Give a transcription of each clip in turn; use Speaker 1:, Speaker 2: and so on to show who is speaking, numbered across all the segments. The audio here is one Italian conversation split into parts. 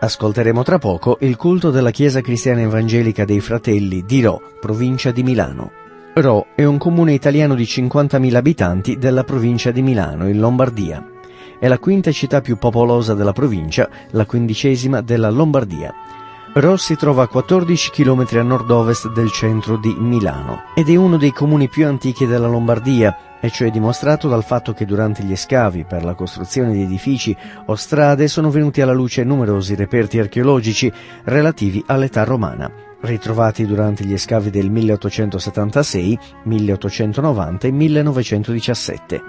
Speaker 1: Ascolteremo tra poco il culto della Chiesa Cristiana Evangelica dei Fratelli di Ro, provincia di Milano. Ro è un comune italiano di 50.000 abitanti della provincia di Milano, in Lombardia. È la quinta città più popolosa della provincia, la quindicesima della Lombardia. Ro si trova a 14 km a nord-ovest del centro di Milano ed è uno dei comuni più antichi della Lombardia, e ciò è dimostrato dal fatto che durante gli scavi per la costruzione di edifici o strade sono venuti alla luce numerosi reperti archeologici relativi all'età romana, ritrovati durante gli scavi del 1876, 1890 e 1917.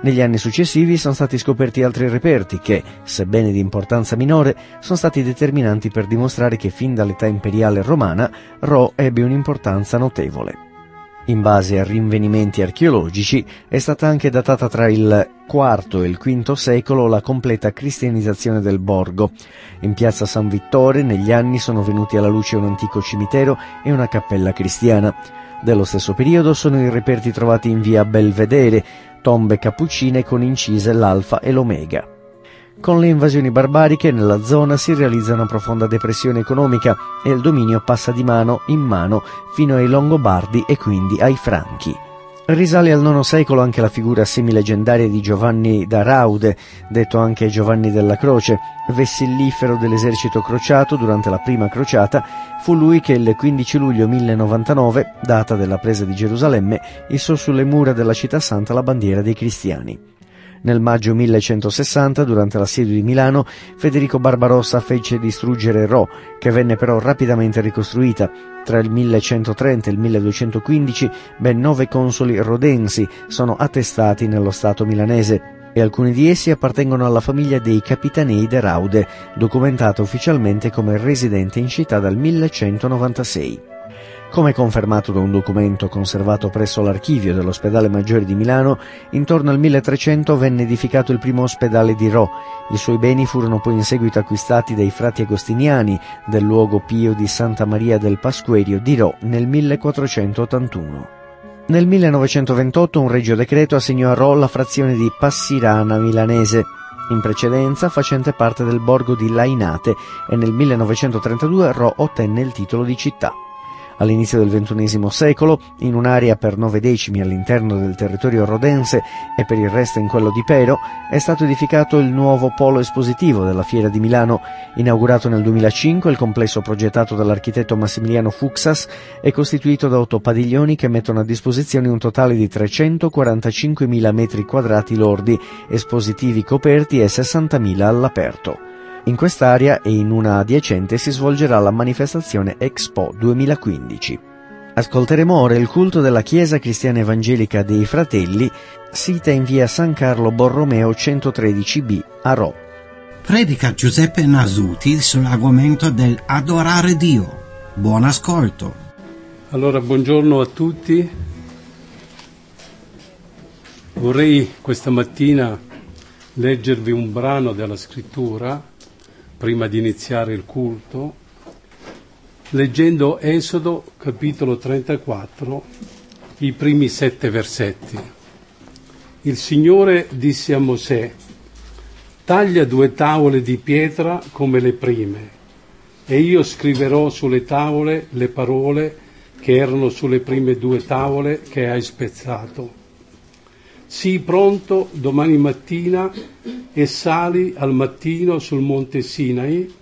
Speaker 1: Negli anni successivi sono stati scoperti altri reperti che, sebbene di importanza minore, sono stati determinanti per dimostrare che fin dall'età imperiale romana Ro ebbe un'importanza notevole. In base a rinvenimenti archeologici è stata anche datata tra il IV e il V secolo la completa cristianizzazione del borgo. In piazza San Vittore negli anni sono venuti alla luce un antico cimitero e una cappella cristiana. Dello stesso periodo sono i reperti trovati in via Belvedere, tombe cappuccine con incise l'alfa e l'omega. Con le invasioni barbariche nella zona si realizza una profonda depressione economica e il dominio passa di mano in mano fino ai Longobardi e quindi ai Franchi. Risale al IX secolo anche la figura semileggendaria di Giovanni da Raude, detto anche Giovanni della Croce, vessillifero dell'esercito crociato durante la prima crociata, fu lui che il 15 luglio 1099, data della presa di Gerusalemme, issò sulle mura della città santa la bandiera dei cristiani. Nel maggio 1160, durante l'assedio di Milano, Federico Barbarossa fece distruggere Ro, che venne però rapidamente ricostruita. Tra il 1130 e il 1215 ben nove consoli rodensi sono attestati nello Stato milanese e alcuni di essi appartengono alla famiglia dei Capitanei de Raude, documentata ufficialmente come residente in città dal 1196. Come confermato da un documento conservato presso l'archivio dell'ospedale maggiore di Milano, intorno al 1300 venne edificato il primo ospedale di Ro. I suoi beni furono poi in seguito acquistati dai frati agostiniani del luogo pio di Santa Maria del Pasquerio di Ro nel 1481. Nel 1928 un regio decreto assegnò a Ro la frazione di Passirana milanese, in precedenza facente parte del borgo di Lainate e nel 1932 Ro ottenne il titolo di città. All'inizio del XXI secolo, in un'area per nove decimi all'interno del territorio rodense e per il resto in quello di Pero, è stato edificato il nuovo polo espositivo della Fiera di Milano. Inaugurato nel 2005, il complesso progettato dall'architetto Massimiliano Fuxas è costituito da otto padiglioni che mettono a disposizione un totale di 345.000 metri quadrati lordi, espositivi coperti e 60.000 all'aperto. In quest'area e in una adiacente si svolgerà la manifestazione Expo 2015. Ascolteremo ora il culto della Chiesa Cristiana Evangelica dei Fratelli, sita in via San Carlo Borromeo 113b a Ro.
Speaker 2: Predica Giuseppe Nasuti sull'argomento del adorare Dio. Buon ascolto.
Speaker 3: Allora, buongiorno a tutti. Vorrei questa mattina leggervi un brano della scrittura prima di iniziare il culto, leggendo Esodo capitolo 34, i primi sette versetti. Il Signore disse a Mosè, taglia due tavole di pietra come le prime, e io scriverò sulle tavole le parole che erano sulle prime due tavole che hai spezzato Sii pronto domani mattina e sali al mattino sul monte Sinai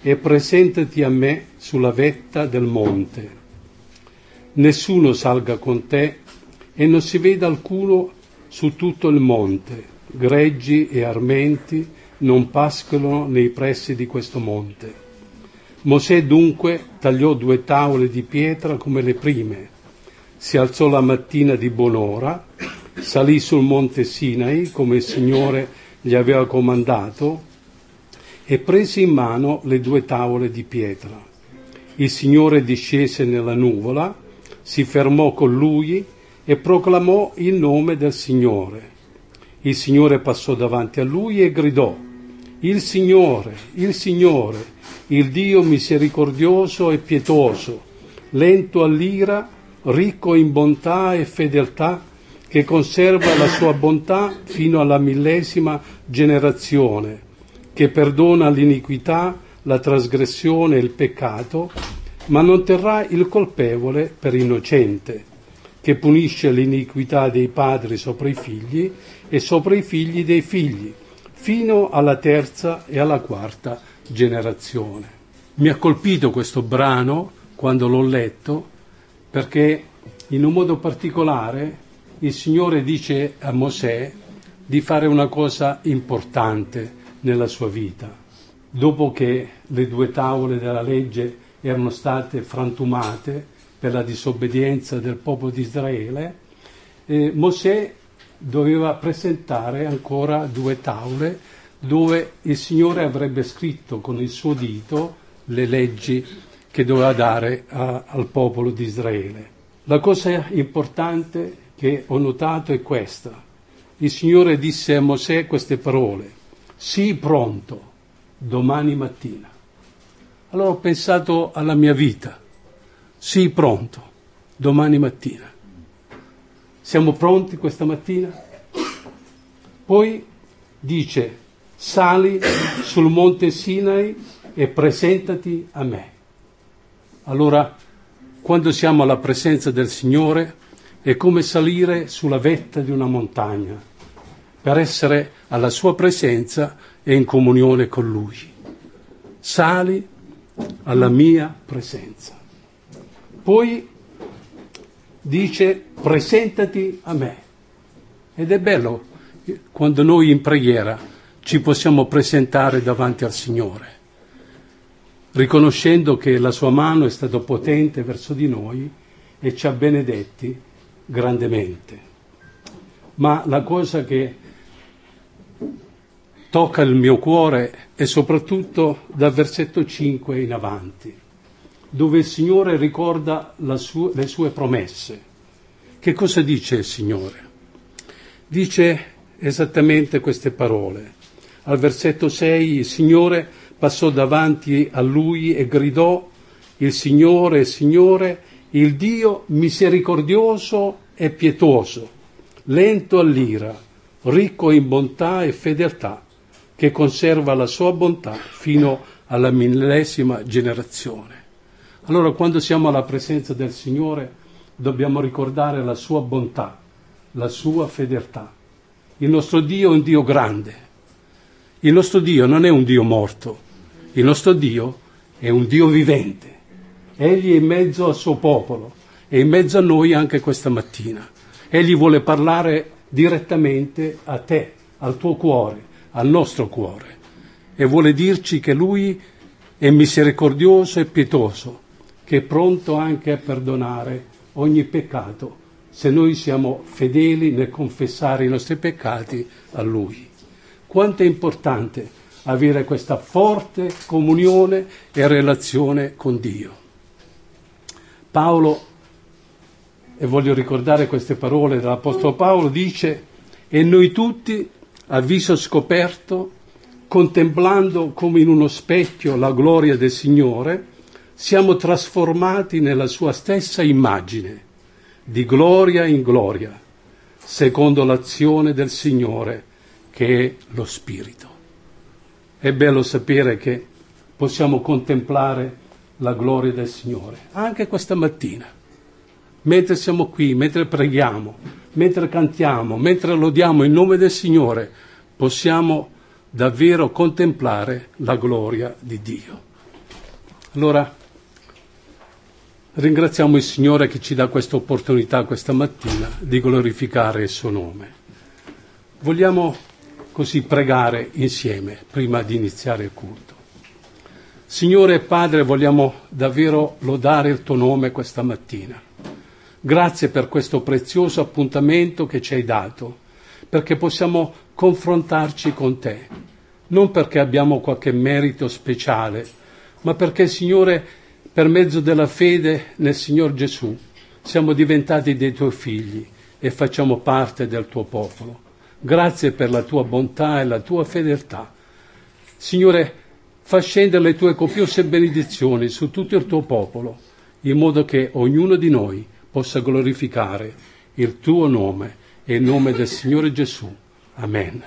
Speaker 3: e presentati a me sulla vetta del monte. nessuno salga con te e non si veda alcuno su tutto il monte, greggi e armenti non pascolano nei pressi di questo monte. Mosè dunque tagliò due tavole di pietra come le prime, si alzò la mattina di buon'ora, salì sul monte Sinai come il Signore gli aveva comandato e prese in mano le due tavole di pietra. Il Signore discese nella nuvola, si fermò con lui e proclamò il nome del Signore. Il Signore passò davanti a lui e gridò, Il Signore, il Signore, il Dio misericordioso e pietoso, lento all'ira, ricco in bontà e fedeltà, che conserva la sua bontà fino alla millesima generazione, che perdona l'iniquità, la trasgressione e il peccato, ma non terrà il colpevole per innocente che punisce l'iniquità dei padri sopra i figli e sopra i figli dei figli, fino alla terza e alla quarta generazione. Mi ha colpito questo brano quando l'ho letto perché in un modo particolare il Signore dice a Mosè di fare una cosa importante nella sua vita. Dopo che le due tavole della legge erano state frantumate, per la disobbedienza del popolo di Israele, eh, Mosè doveva presentare ancora due tavole dove il Signore avrebbe scritto con il suo dito le leggi che doveva dare a, al popolo di Israele. La cosa importante che ho notato è questa. Il Signore disse a Mosè queste parole, sii pronto domani mattina. Allora ho pensato alla mia vita Sii pronto domani mattina. Siamo pronti questa mattina? Poi dice, sali sul monte Sinai e presentati a me. Allora, quando siamo alla presenza del Signore, è come salire sulla vetta di una montagna, per essere alla sua presenza e in comunione con Lui. Sali alla mia presenza. Poi dice presentati a me. Ed è bello quando noi in preghiera ci possiamo presentare davanti al Signore, riconoscendo che la sua mano è stata potente verso di noi e ci ha benedetti grandemente. Ma la cosa che tocca il mio cuore è soprattutto dal versetto 5 in avanti dove il Signore ricorda sua, le sue promesse. Che cosa dice il Signore? Dice esattamente queste parole. Al versetto 6 il Signore passò davanti a lui e gridò, il Signore, il Signore, il Dio misericordioso e pietoso, lento all'ira, ricco in bontà e fedeltà, che conserva la sua bontà fino alla millesima generazione. Allora quando siamo alla presenza del Signore dobbiamo ricordare la sua bontà, la sua fedeltà. Il nostro Dio è un Dio grande. Il nostro Dio non è un Dio morto. Il nostro Dio è un Dio vivente. Egli è in mezzo al suo popolo e in mezzo a noi anche questa mattina. Egli vuole parlare direttamente a te, al tuo cuore, al nostro cuore e vuole dirci che Lui è misericordioso e pietoso che è pronto anche a perdonare ogni peccato se noi siamo fedeli nel confessare i nostri peccati a Lui. Quanto è importante avere questa forte comunione e relazione con Dio. Paolo, e voglio ricordare queste parole dell'Apostolo Paolo, dice, e noi tutti, a viso scoperto, contemplando come in uno specchio la gloria del Signore, siamo trasformati nella sua stessa immagine, di gloria in gloria, secondo l'azione del Signore che è lo Spirito. È bello sapere che possiamo contemplare la gloria del Signore, anche questa mattina, mentre siamo qui, mentre preghiamo, mentre cantiamo, mentre lodiamo il nome del Signore, possiamo davvero contemplare la gloria di Dio. Allora,
Speaker 4: Ringraziamo il Signore che ci dà questa opportunità questa mattina di glorificare il suo nome. Vogliamo così pregare insieme prima di iniziare il culto. Signore Padre, vogliamo davvero lodare il tuo nome questa mattina. Grazie per questo prezioso appuntamento che ci hai dato, perché possiamo confrontarci con te, non perché abbiamo qualche merito speciale, ma perché, Signore, per mezzo della fede nel Signor Gesù siamo diventati dei tuoi figli e facciamo parte del tuo popolo. Grazie per la tua bontà e la tua fedeltà. Signore, fa scendere le tue copiose benedizioni su tutto il tuo popolo, in modo che ognuno di noi possa glorificare il tuo nome e il nome del Signore Gesù. Amen.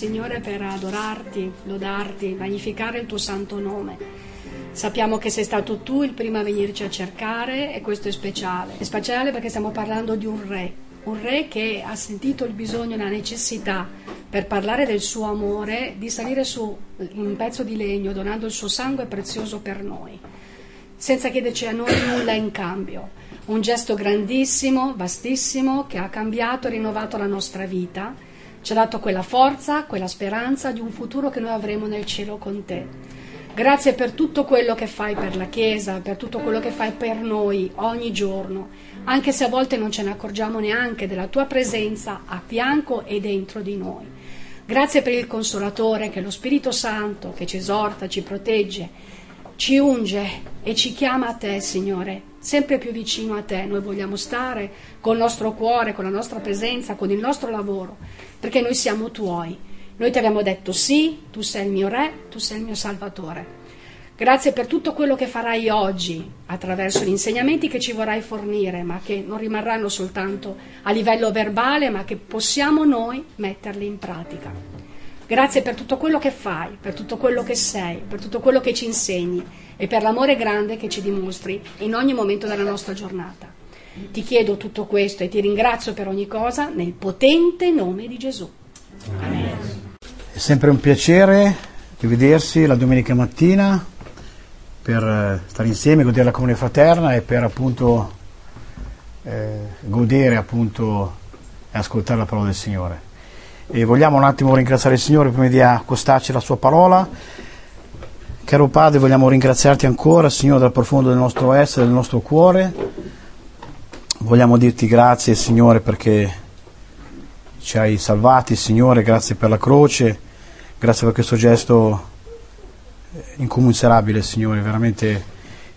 Speaker 5: Signore, per adorarti, lodarti, magnificare il tuo santo nome. Sappiamo che sei stato tu il primo a venirci a cercare e questo è speciale. È speciale perché stiamo parlando di un re, un re che ha sentito il bisogno la necessità per parlare del suo amore di salire su un pezzo di legno donando il suo sangue prezioso per noi, senza chiederci a noi nulla in cambio. Un gesto grandissimo, vastissimo, che ha cambiato e rinnovato la nostra vita ci ha dato quella forza, quella speranza di un futuro che noi avremo nel cielo con te. Grazie per tutto quello che fai per la Chiesa, per tutto quello che fai per noi ogni giorno, anche se a volte non ce ne accorgiamo neanche della tua presenza a fianco e dentro di noi. Grazie per il Consolatore, che è lo Spirito Santo, che ci esorta, ci protegge, ci unge e ci chiama a te, Signore, sempre più vicino a te. Noi vogliamo stare col nostro cuore, con la nostra presenza, con il nostro lavoro perché noi siamo tuoi. Noi ti abbiamo detto sì, tu sei il mio re, tu sei il mio salvatore. Grazie per tutto quello che farai oggi attraverso gli insegnamenti che ci vorrai fornire, ma che non rimarranno soltanto a livello verbale, ma che possiamo noi metterli in pratica. Grazie per tutto quello che fai, per tutto quello che sei, per tutto quello che ci insegni e per l'amore grande che ci dimostri in ogni momento della nostra giornata. Ti chiedo tutto questo e ti ringrazio per ogni cosa nel potente nome di Gesù. Amen.
Speaker 6: È sempre un piacere rivedersi la domenica mattina per eh, stare insieme, godere la comunione fraterna e per appunto eh, godere appunto e ascoltare la parola del Signore. E vogliamo un attimo ringraziare il Signore prima di accostarci alla sua parola. Caro Padre, vogliamo ringraziarti ancora, Signore, dal profondo del nostro essere, del nostro cuore. Vogliamo dirti grazie, Signore, perché ci hai salvati, Signore, grazie per la croce, grazie per questo gesto incommensurabile, Signore, veramente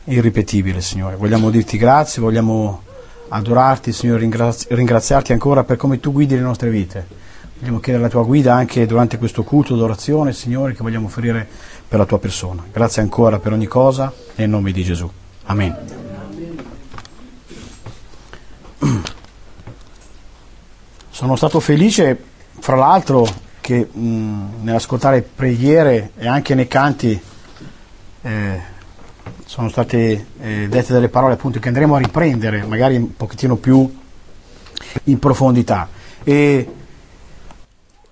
Speaker 6: irripetibile, Signore. Vogliamo dirti grazie, vogliamo adorarti, Signore, ringrazi- ringraziarti ancora per come tu guidi le nostre vite. Vogliamo chiedere la tua guida anche durante questo culto d'adorazione, Signore, che vogliamo offrire per la tua persona. Grazie ancora per ogni cosa, nel nome di Gesù. Amen. Sono stato felice, fra l'altro, che mh, nell'ascoltare preghiere e anche nei canti eh, sono state eh, dette delle parole appunto che andremo a riprendere, magari un pochettino più in profondità. E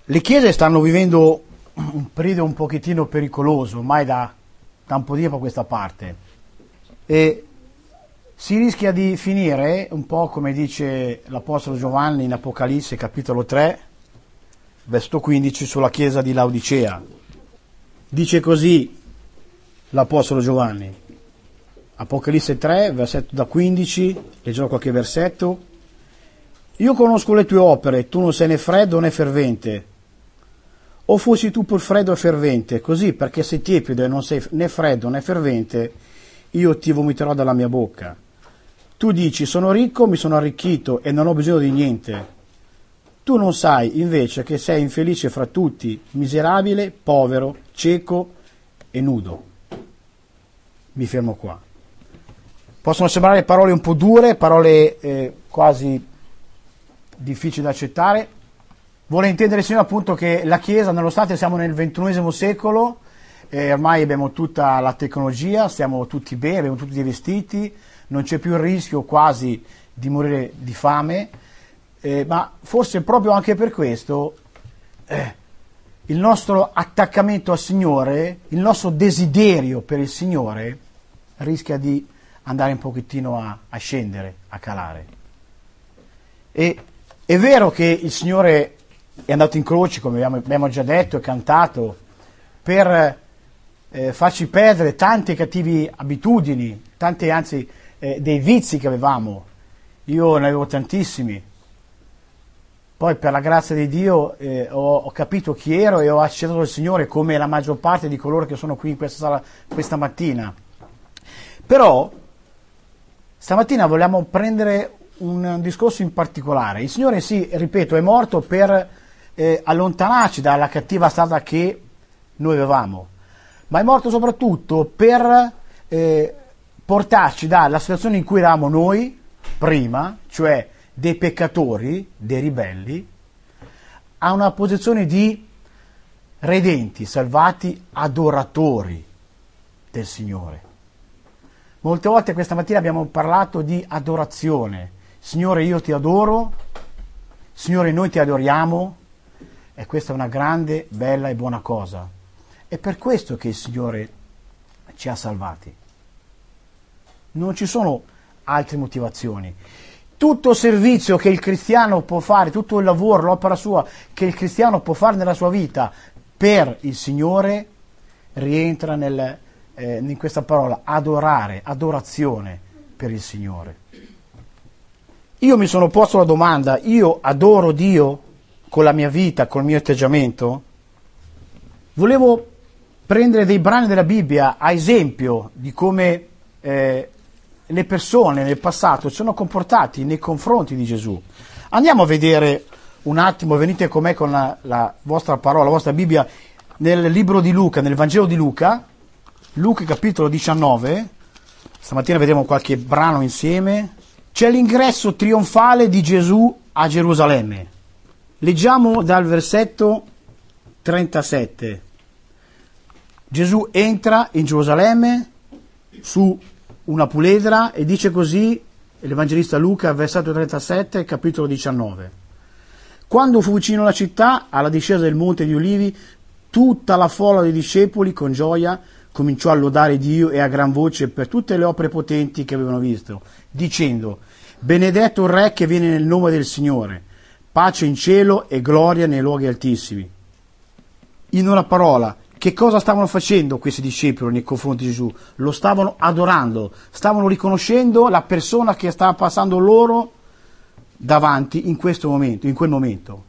Speaker 6: le chiese stanno vivendo un periodo un pochettino pericoloso, ormai da, da un po' di tempo a questa parte. E si rischia di finire un po' come dice l'Apostolo Giovanni in Apocalisse capitolo 3, versetto 15 sulla chiesa di Laodicea. Dice così l'Apostolo Giovanni. Apocalisse 3, versetto da 15, leggerò qualche versetto. Io conosco le tue opere, tu non sei né freddo né fervente. O fossi tu pur freddo e fervente, così perché sei tiepido e non sei né freddo né fervente, io ti vomiterò dalla mia bocca. Tu dici, sono ricco, mi sono arricchito e non ho bisogno di niente. Tu non sai invece che sei infelice fra tutti, miserabile, povero, cieco e nudo. Mi fermo qua. Possono sembrare parole un po' dure, parole eh, quasi difficili da accettare. Vuole intendere sino appunto che la Chiesa, nonostante siamo nel XXI secolo, eh, ormai abbiamo tutta la tecnologia, stiamo tutti bene, abbiamo tutti dei vestiti, non c'è più il rischio quasi di morire di fame, eh, ma forse proprio anche per questo eh, il nostro attaccamento al Signore, il nostro desiderio per il Signore rischia di andare un pochettino a, a scendere, a calare. E è vero che il Signore è andato in croce, come abbiamo, già detto e cantato, per eh, farci perdere tante cattive abitudini, tante anzi eh, dei vizi che avevamo. Io ne avevo tantissimi. Poi per la grazia di Dio eh, ho, ho, capito chi ero e ho accettato il Signore come la maggior parte di coloro che sono qui in questa sala questa mattina. Però stamattina vogliamo prendere un discorso in particolare. Il Signore, sì, ripeto, è morto per eh, allontanarci dalla cattiva strada che noi avevamo, ma è morto soprattutto per eh, portarci dalla situazione in cui eravamo noi prima, cioè dei peccatori, dei ribelli, a una posizione di redenti, salvati, adoratori del Signore. Molte volte questa mattina abbiamo parlato di adorazione. Signore, io ti adoro, Signore, noi ti adoriamo, e questa è una grande, bella e buona cosa. È per questo che il Signore ci ha salvati. Non ci sono altre motivazioni. Tutto servizio che il cristiano può fare, tutto il lavoro, l'opera sua che il cristiano può fare nella sua vita per il Signore rientra nel, eh, in questa parola adorare, adorazione per il Signore. Io mi sono posto la domanda, io adoro Dio con la mia vita, col mio atteggiamento? Volevo prendere dei brani della Bibbia a esempio di come eh, le persone nel passato si sono comportati nei confronti di Gesù. Andiamo a vedere un attimo, venite con me con la, la vostra parola, la vostra Bibbia, nel libro di Luca, nel Vangelo di Luca, Luca capitolo 19, stamattina vediamo qualche brano insieme, c'è l'ingresso trionfale di Gesù a Gerusalemme. Leggiamo dal versetto 37. Gesù entra in Gerusalemme su una puledra e dice così l'Evangelista Luca, versetto 37, capitolo 19. Quando fu vicino alla città, alla discesa del monte di Olivi, tutta la folla dei discepoli con gioia cominciò a lodare Dio e a gran voce per tutte le opere potenti che avevano visto, dicendo, Benedetto il Re che viene nel nome del Signore, pace in cielo e gloria nei luoghi altissimi. In una parola, che cosa stavano facendo questi discepoli nei confronti di Gesù? Lo stavano adorando, stavano riconoscendo la persona che stava passando loro davanti in questo momento, in quel momento.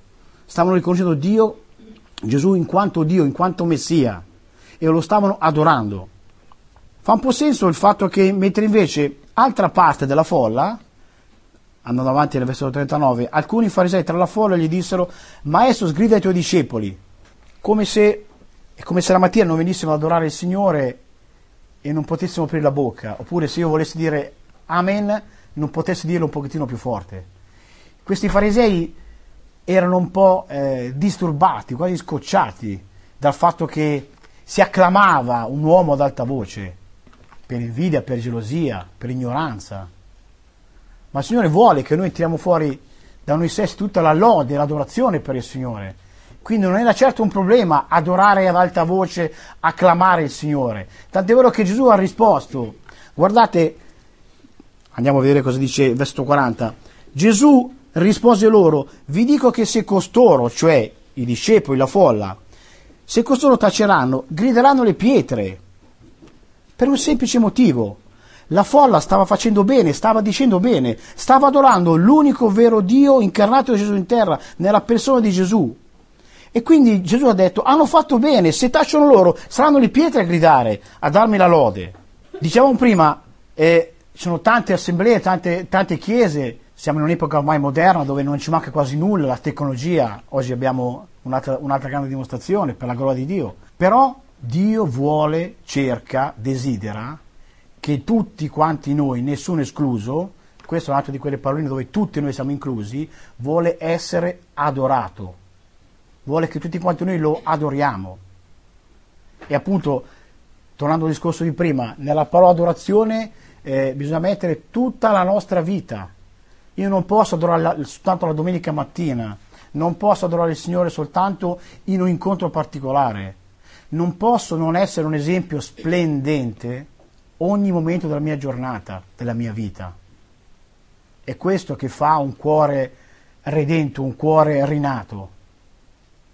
Speaker 6: Stavano riconoscendo Dio, Gesù in quanto Dio, in quanto Messia e lo stavano adorando. Fa un po' senso il fatto che mentre invece altra parte della folla, andando avanti nel versetto 39, alcuni farisei tra la folla gli dissero, Maestro sgrida ai tuoi discepoli, come se, come se la mattina non venissimo ad adorare il Signore e non potessimo aprire la bocca, oppure se io volessi dire Amen, non potessi dirlo un pochettino più forte. Questi farisei erano un po' eh, disturbati, quasi scocciati dal fatto che si acclamava un uomo ad alta voce per invidia, per gelosia, per ignoranza. Ma il Signore vuole che noi tiriamo fuori da noi stessi tutta la lode, l'adorazione per il Signore. Quindi non era certo un problema adorare ad alta voce, acclamare il Signore. Tant'è vero che Gesù ha risposto. Guardate, andiamo a vedere cosa dice il versetto 40. Gesù rispose loro, vi dico che se costoro, cioè i discepoli, la folla, se costoro taceranno, grideranno le pietre. Per un semplice motivo. La folla stava facendo bene, stava dicendo bene, stava adorando l'unico vero Dio incarnato di Gesù in terra, nella persona di Gesù. E quindi Gesù ha detto, hanno fatto bene, se tacciono loro, saranno le pietre a gridare, a darmi la lode. Dicevamo prima, eh, sono tante assemblee, tante, tante chiese, siamo in un'epoca ormai moderna dove non ci manca quasi nulla, la tecnologia, oggi abbiamo un'altra, un'altra grande dimostrazione per la gloria di Dio. Però Dio vuole, cerca, desidera che tutti quanti noi, nessuno escluso, questo è un altro di quelle paroline dove tutti noi siamo inclusi, vuole essere adorato, vuole che tutti quanti noi lo adoriamo. E appunto, tornando al discorso di prima, nella parola adorazione eh, bisogna mettere tutta la nostra vita. Io non posso adorare soltanto la domenica mattina, non posso adorare il Signore soltanto in un incontro particolare, non posso non essere un esempio splendente ogni momento della mia giornata, della mia vita. È questo che fa un cuore redento, un cuore rinato,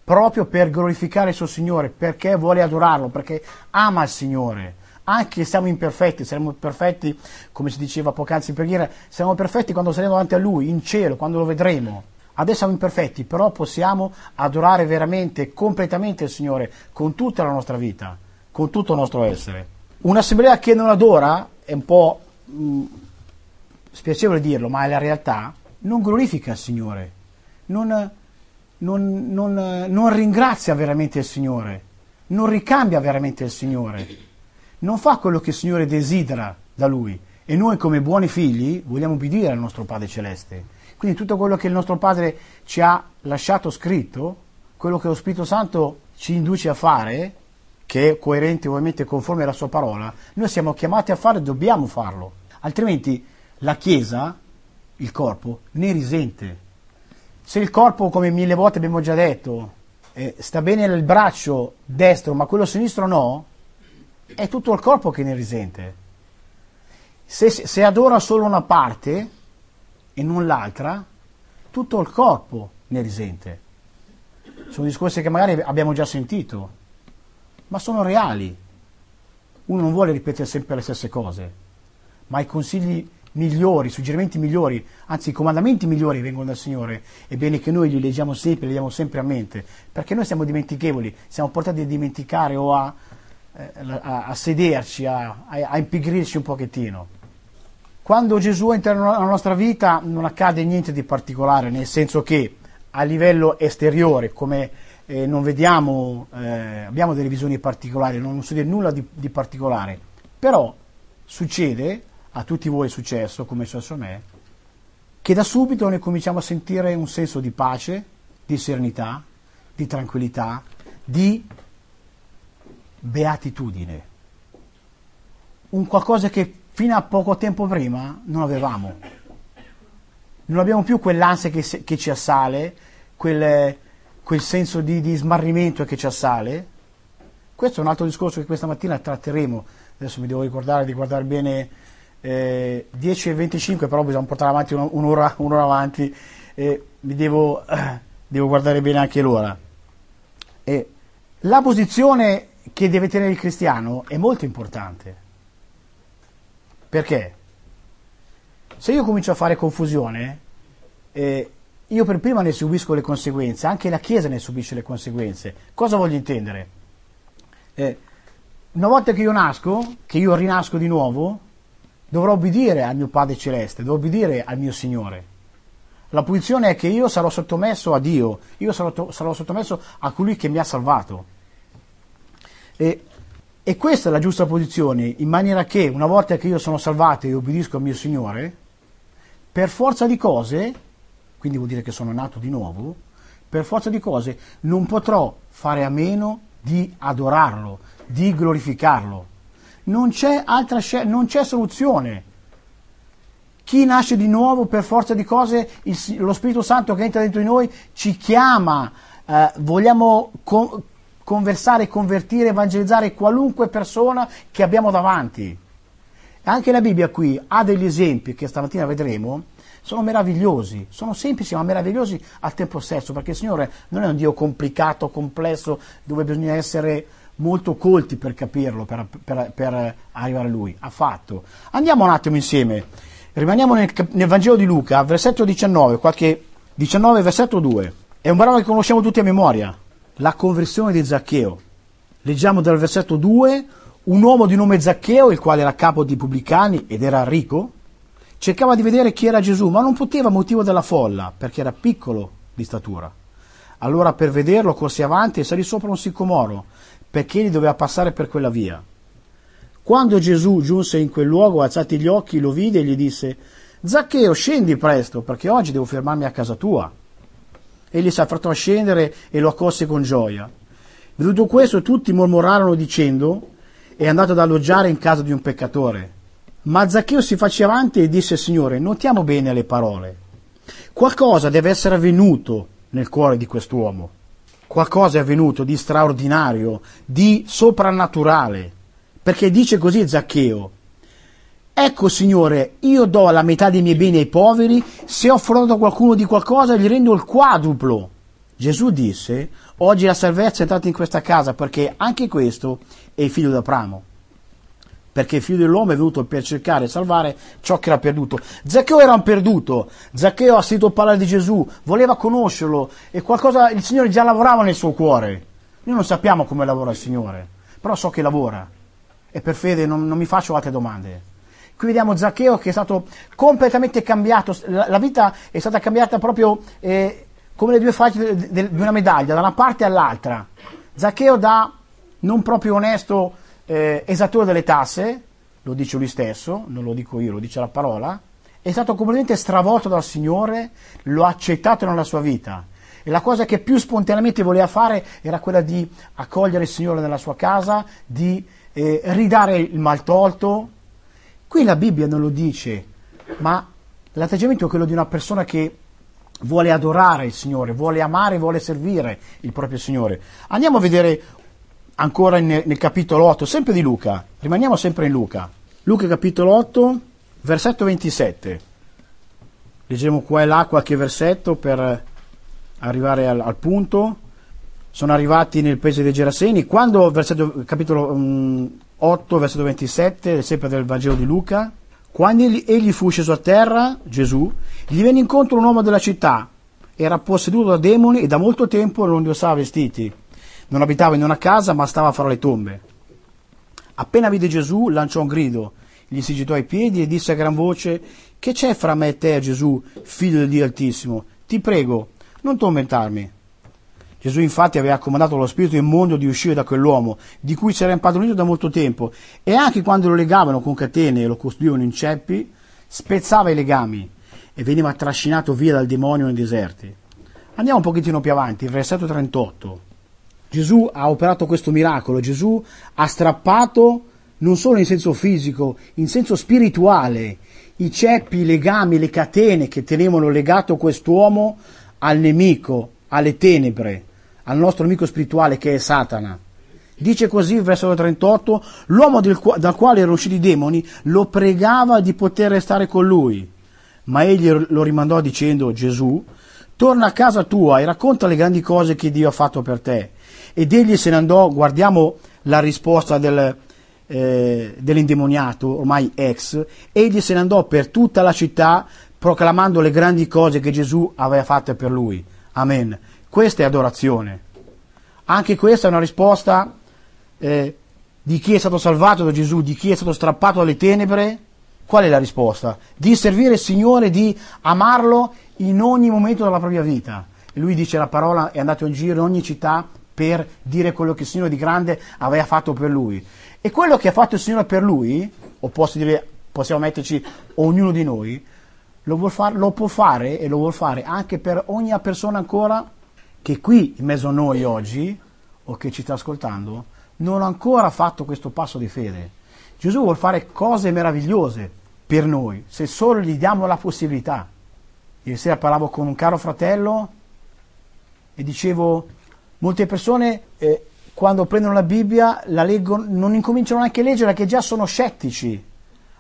Speaker 6: proprio per glorificare il suo Signore, perché vuole adorarlo, perché ama il Signore. Anche se siamo imperfetti, saremo perfetti, come si diceva poc'anzi in preghiera, saremo perfetti quando saremo davanti a Lui, in cielo, quando lo vedremo Adesso siamo imperfetti, però possiamo adorare veramente, completamente il Signore con tutta la nostra vita, con tutto il nostro essere. Un'assemblea che non adora, è un po' mh, mm, spiacevole dirlo, ma è la realtà, non glorifica il Signore, non, non, non, non ringrazia veramente il Signore, non ricambia veramente il Signore, non fa quello che il Signore desidera da Lui. E noi come buoni figli vogliamo obbedire al nostro Padre Celeste. Quindi tutto quello che il nostro Padre ci ha lasciato scritto, quello che lo Spirito Santo ci induce a fare, che è coerente ovviamente conforme alla sua parola, noi siamo chiamati a fare, dobbiamo farlo. Altrimenti la Chiesa, il corpo, ne risente. Se il corpo, come mille volte abbiamo già detto, eh, sta bene nel braccio destro, ma quello sinistro no, è tutto il corpo che ne risente. Se, se adora solo una parte, e non l'altra, tutto il corpo ne risente. Sono discorsi che magari abbiamo già sentito, ma sono reali. Uno non vuole ripetere sempre le stesse cose, ma i consigli migliori, i suggerimenti migliori, anzi i comandamenti migliori vengono dal Signore. È bene che noi li leggiamo sempre, li leggiamo sempre a mente, perché noi siamo dimentichevoli, siamo portati a dimenticare o a, eh, a, a sederci, a, a impigrirci un pochettino. Quando Gesù entra nella nostra vita non accade niente di particolare, nel senso che a livello esteriore, come eh, non vediamo, eh, abbiamo delle visioni particolari, non succede nulla di, di, particolare, però succede, a tutti voi è successo, come è successo a me, che da subito noi cominciamo a sentire un senso di pace, di serenità, di tranquillità, di beatitudine, un qualcosa che fino a poco tempo prima non avevamo. non abbiamo più quell'ansia che, che ci assale, quel, quel senso di, di, smarrimento che ci assale. Questo è un altro discorso che questa mattina tratteremo. Adesso mi devo ricordare di guardare bene eh, 10 e 25, però bisogna portare avanti un'ora, un'ora avanti e mi devo, eh, devo guardare bene anche l'ora. E la posizione che deve tenere il cristiano è molto importante. Perché? Se io comincio a fare confusione, eh, io per prima ne subisco le conseguenze, anche la Chiesa ne subisce le conseguenze. Cosa voglio intendere? Eh, una volta che io nasco, che io rinasco di nuovo, dovrò obbedire al mio Padre Celeste, dovrò obbedire al mio Signore. La posizione è che io sarò sottomesso a Dio, io sarò, sarò sottomesso a colui che mi ha salvato. E, e, questa è la giusta posizione, in maniera che una volta che io sono salvato e obbedisco al mio Signore, per forza di cose, quindi vuol dire che sono nato di nuovo, per forza di cose non potrò fare a meno di adorarlo, di glorificarlo. Non c'è altra scelta, non c'è soluzione. Chi nasce di nuovo per forza di cose, il, lo Spirito Santo che entra dentro di noi ci chiama, eh, vogliamo con, conversare, convertire, evangelizzare qualunque persona che abbiamo davanti. Anche la Bibbia qui ha degli esempi che stamattina vedremo, sono meravigliosi, sono semplici ma meravigliosi al tempo stesso, perché il Signore non è un Dio complicato, complesso, dove bisogna essere molto colti per capirlo, per, per, per arrivare a Lui. Ha fatto. Andiamo un attimo insieme, rimaniamo nel, nel Vangelo di Luca, versetto 19, qualche 19, versetto 2. È un brano che conosciamo tutti a memoria, la conversione di Zaccheo. Leggiamo dal versetto 2 un uomo di nome Zaccheo, il quale era capo di pubblicani ed era ricco, cercava di vedere chi era Gesù, ma non poteva motivo della folla, perché era piccolo di statura. Allora per vederlo corse avanti e salì sopra un sicomoro, perché egli doveva passare per quella via. Quando Gesù giunse in quel luogo, alzati gli occhi, lo vide e gli disse, Zaccheo, scendi presto, perché oggi devo fermarmi a casa tua. Egli si affrettò a scendere e lo accolse con gioia. Veduto questo, tutti mormorarono dicendo, è andato ad alloggiare in casa di un peccatore. Ma Zaccheo si faceva avanti e disse, Signore, notiamo bene le parole. Qualcosa deve essere avvenuto nel cuore di quest'uomo. Qualcosa è avvenuto di straordinario, di soprannaturale. Perché dice così Zaccheo, Ecco, Signore, io do la metà dei miei beni ai poveri, se ho frodato qualcuno di qualcosa gli rendo il quadruplo. Gesù disse, oggi la salvezza è entrata in questa casa perché anche questo è il figlio d'Abramo. Perché il figlio dell'uomo è venuto per cercare e salvare ciò che era perduto. Zaccheo era un perduto. Zaccheo ha sentito parlare di Gesù, voleva conoscerlo e qualcosa il Signore già lavorava nel suo cuore. Noi non sappiamo come lavora il Signore, però so che lavora. E per fede non, non mi faccio altre domande. Qui vediamo Zaccheo che è stato completamente cambiato, la, la vita è stata cambiata proprio eh, come le due facce di una medaglia, da una parte all'altra. Zaccheo da non proprio onesto eh, esattore delle tasse, lo dice lui stesso, non lo dico io, lo dice la parola, è stato completamente stravolto dal Signore, lo ha accettato nella sua vita. E la cosa che più spontaneamente voleva fare era quella di accogliere il Signore nella sua casa, di eh, ridare il mal tolto. Qui la Bibbia non lo dice, ma l'atteggiamento è quello di una persona che vuole adorare il Signore, vuole amare, vuole servire il proprio Signore. Andiamo a vedere ancora nel, nel capitolo 8, sempre di Luca, rimaniamo sempre in Luca. Luca capitolo 8, versetto 27. Leggiamo qua e là qualche versetto per arrivare al, al punto. Sono arrivati nel paese dei Geraseni. Quando, versetto, capitolo um, 8, versetto 27, sempre del Vangelo di Luca, quando egli fu sceso a terra, Gesù, gli venne incontro un uomo della città, era posseduto da demoni e da molto tempo non indossava vestiti. Non abitava in una casa, ma stava fra le tombe. Appena vide Gesù, lanciò un grido, gli si agitò ai piedi e disse a gran voce: Che c'è fra me e te, Gesù, figlio del Dio Altissimo? Ti prego, non tormentarmi. Gesù infatti aveva comandato allo spirito immondo di uscire da quell'uomo, di cui si era impadronito da molto tempo, e anche quando lo legavano con catene e lo custodivano in ceppi, spezzava i legami e veniva trascinato via dal demonio nei deserti. Andiamo un pochettino più avanti, versetto 38. Gesù ha operato questo miracolo, Gesù ha strappato non solo in senso fisico, in senso spirituale, i ceppi, i legami, le catene che tenevano legato quest'uomo al nemico, alle tenebre, al nostro amico spirituale che è Satana. Dice così, verso 38, l'uomo del, dal quale erano usciti i demoni lo pregava di poter restare con lui, ma egli lo rimandò dicendo, Gesù, torna a casa tua e racconta le grandi cose che Dio ha fatto per te. Ed egli se ne andò, guardiamo la risposta del, eh, dell'indemoniato, ormai ex, egli se ne andò per tutta la città proclamando le grandi cose che Gesù aveva fatte per lui. Amen. Questa è adorazione. Anche questa è una risposta eh, di chi è stato salvato da Gesù, di chi è stato strappato dalle tenebre. Qual è la risposta? Di servire il Signore, di amarlo in ogni momento della propria vita. E lui dice la parola, è andato in giro in ogni città per dire quello che il Signore di grande aveva fatto per lui. E quello che ha fatto il Signore per lui, o posso dire, possiamo metterci ognuno di noi, lo, far, lo può fare e lo vuol fare anche per ogni persona ancora che qui in mezzo a noi oggi, o che ci sta ascoltando, non ha ancora fatto questo passo di fede. Gesù vuole fare cose meravigliose per noi, se solo gli diamo la possibilità. Ieri sera parlavo con un caro fratello e dicevo, molte persone eh, quando prendono la Bibbia la leggono, non incominciano neanche a leggere perché già sono scettici.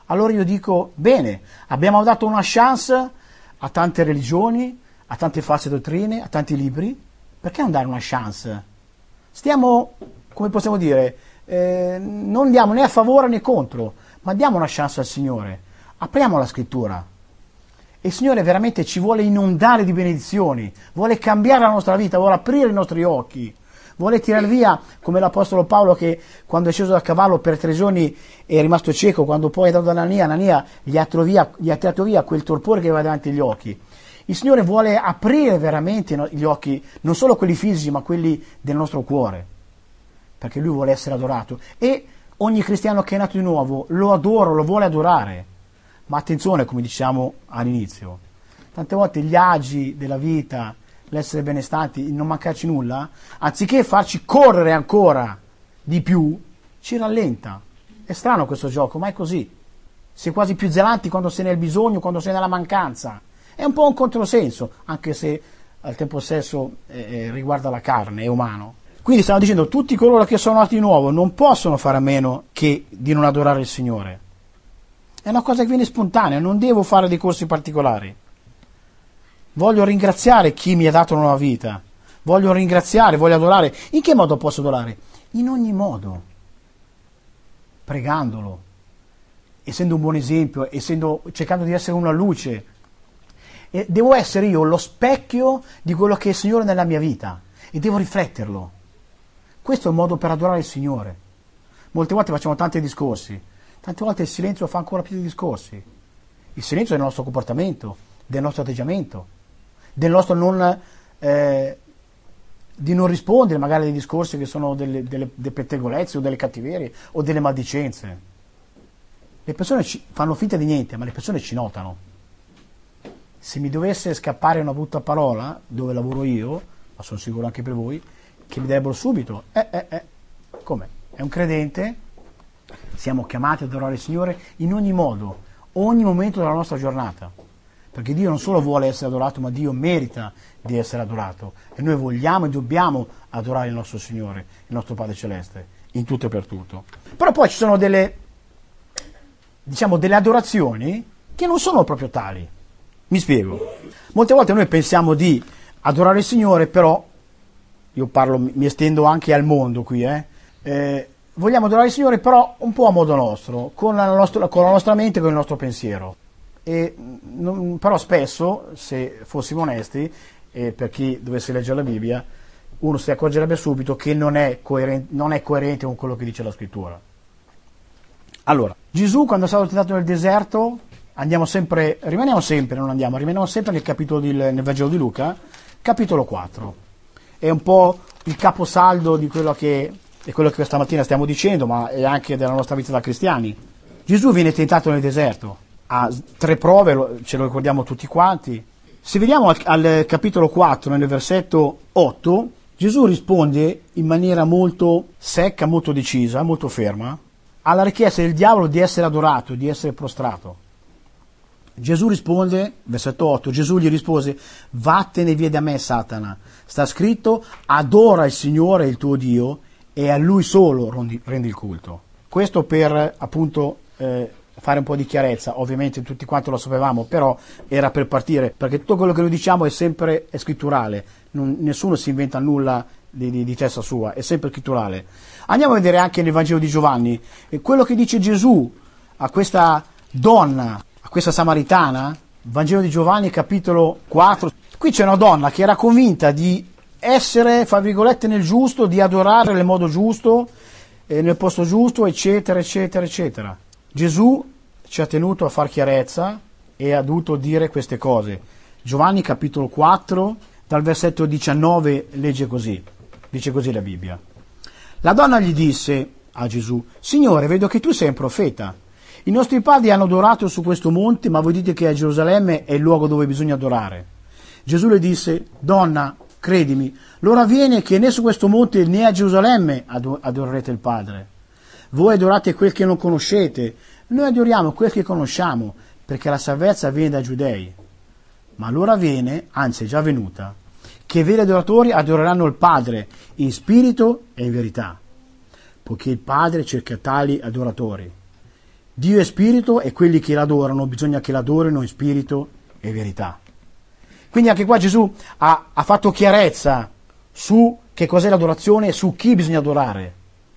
Speaker 6: Allora io dico, bene, abbiamo dato una chance a tante religioni, a tante false dottrine, a tanti libri, perché non dare una chance? Stiamo, come possiamo dire, eh, non diamo né a favore né contro, ma diamo una chance al Signore. Apriamo la scrittura. E Signore veramente ci vuole inondare di benedizioni, vuole cambiare la nostra vita, vuole aprire i nostri occhi vuole tirare via, come l'Apostolo Paolo che quando è sceso dal cavallo per tre giorni è rimasto cieco, quando poi è andato da Anania, Anania gli ha, via, gli ha tirato via quel torpore che aveva davanti agli occhi. Il Signore vuole aprire veramente gli occhi, non solo quelli fisici, ma quelli del nostro cuore, perché Lui vuole essere adorato. E ogni cristiano che è nato di nuovo lo adora, lo vuole adorare. Ma attenzione, come diciamo all'inizio, tante volte gli agi della vita, l'essere benestanti, il non mancarci nulla, anziché farci correre ancora di più, ci rallenta. È strano questo gioco, ma è così. È quasi più zelanti quando se ne è il bisogno, quando se ne è la mancanza. È un po' un controsenso, anche se al tempo stesso eh, eh, riguarda la carne, è umano. Quindi stiamo dicendo tutti coloro che sono nati di nuovo non possono fare a meno che di non adorare il Signore. È una cosa che viene spontanea, non devo fare dei corsi particolari. Voglio ringraziare chi mi ha dato una nuova vita. Voglio ringraziare, voglio adorare. In che modo posso adorare? In ogni modo. Pregandolo, essendo un buon esempio, essendo, cercando di essere una luce. E devo essere io lo specchio di quello che è il Signore nella mia vita e devo rifletterlo. Questo è un modo per adorare il Signore. Molte volte facciamo tanti discorsi, tante volte il silenzio fa ancora più di discorsi. Il silenzio il nostro comportamento, del nostro atteggiamento del nostro non, eh, di non rispondere magari ai discorsi che sono delle, delle, delle pettegolezze o delle cattiverie o delle maldicenze. Le persone ci, fanno finta di niente, ma le persone ci notano. Se mi dovesse scappare una brutta parola dove lavoro io, ma sono sicuro anche per voi, che mi darebbero subito, eh, eh, eh, come? È un credente, siamo chiamati ad adorare il Signore in ogni modo, ogni momento della nostra giornata perché Dio non solo vuole essere adorato, ma Dio merita di essere adorato e noi vogliamo e dobbiamo adorare il nostro Signore, il nostro Padre Celeste, in tutto e per tutto. Però poi ci sono delle, diciamo, delle adorazioni che non sono proprio tali. Mi spiego. Molte volte noi pensiamo di adorare il Signore, però, io parlo, mi estendo anche al mondo qui, eh, eh vogliamo adorare il Signore, però un po' a modo nostro, con la nostra, con la nostra mente con il nostro pensiero. E, non, però spesso, se fossimo onesti, e per chi dovesse leggere la Bibbia, uno si accorgerebbe subito che non è, coerente, non è coerente con quello che dice la scrittura. Allora, Gesù quando è stato tentato nel deserto, andiamo sempre, rimaniamo sempre, non andiamo, rimaniamo sempre nel capitolo di, nel Vangelo di Luca, capitolo 4. È un po' il caposaldo di quello che, è quello che questa mattina stiamo dicendo, ma è anche della nostra vita da cristiani. Gesù viene tentato nel deserto, ha tre prove, ce lo ricordiamo tutti quanti. Se vediamo al, al capitolo 4, nel versetto 8, Gesù risponde in maniera molto secca, molto decisa, molto ferma alla richiesta del diavolo di essere adorato, di essere prostrato. Gesù risponde, versetto 8, Gesù gli rispose, vattene via da me Satana, sta scritto, adora il Signore il tuo Dio e a Lui solo rendi il culto. Questo per appunto eh, fare un po' di chiarezza, ovviamente tutti quanti lo sapevamo, però era per partire, perché tutto quello che noi diciamo è sempre è scritturale, non, nessuno si inventa nulla di, di, di, testa sua, è sempre scritturale. Andiamo a vedere anche nel Vangelo di Giovanni, quello che dice Gesù a questa donna a questa samaritana, Vangelo di Giovanni capitolo 4, qui c'è una donna che era convinta di essere, fra virgolette, nel giusto, di adorare nel modo giusto, eh, nel posto giusto, eccetera, eccetera, eccetera. Gesù ci ha tenuto a far chiarezza e ha dovuto dire queste cose. Giovanni capitolo 4, dal versetto 19 legge così, dice così la Bibbia. La donna gli disse a Gesù, Signore, vedo che tu sei un profeta. I nostri padri hanno adorato su questo monte, ma voi dite che a Gerusalemme è il luogo dove bisogna adorare. Gesù le disse, Donna, credimi, l'ora viene che né su questo monte né a Gerusalemme adorerete il Padre. Voi adorate quel che non conoscete, noi adoriamo quel che conosciamo, perché la salvezza viene dai giudei. Ma l'ora viene, anzi è già venuta, che i veri adoratori adoreranno il Padre in spirito e in verità, poiché il Padre cerca tali adoratori. Dio è spirito e quelli che l'adorano bisogna che l'adorino in spirito e verità. Quindi anche qua Gesù ha, ha fatto chiarezza su che cos'è l'adorazione e su chi bisogna adorare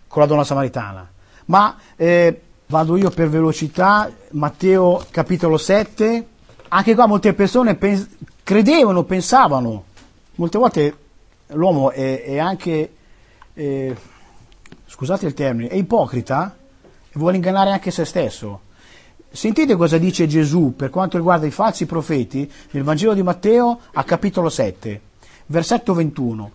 Speaker 6: con la donna samaritana. Ma eh, vado io per velocità, Matteo capitolo 7, anche qua molte persone pens- credevano, pensavano, molte volte l'uomo è, è anche, eh, scusate il termine, è ipocrita e vuole ingannare anche se stesso. Sentite cosa dice Gesù per quanto riguarda i falsi profeti nel Vangelo di Matteo a capitolo 7, versetto 21.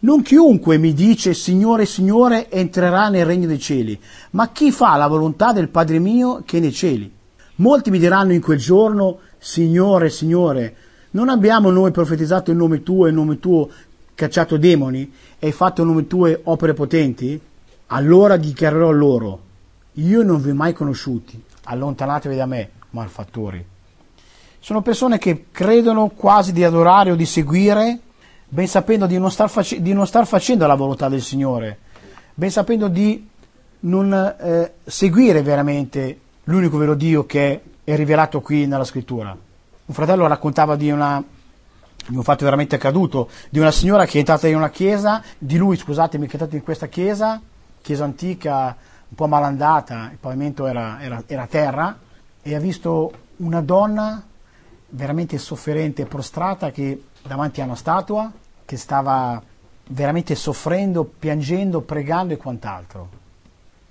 Speaker 6: Non chiunque mi dice Signore, Signore entrerà nel regno dei cieli, ma chi fa la volontà del Padre mio che è nei cieli. Molti mi diranno in quel giorno Signore, Signore, non abbiamo noi profetizzato in nome tuo e in nome tuo cacciato demoni e fatto in nome tue opere potenti? Allora dichiarerò loro io non vi ho mai conosciuti, allontanatevi da me, malfattori. Sono persone che credono quasi di adorare o di seguire, ben sapendo di non star, face- di non star facendo la volontà del Signore, ben sapendo di non eh, seguire veramente l'unico vero Dio che è rivelato qui nella scrittura. Un fratello raccontava di, una, di un fatto veramente accaduto, di una signora che è entrata in una chiesa, di lui, scusatemi, che è entrato in questa chiesa, chiesa antica, un po' malandata, il pavimento era, era, era terra, e ha visto una donna veramente sofferente e prostrata che davanti a una statua, che stava veramente soffrendo, piangendo, pregando e quant'altro.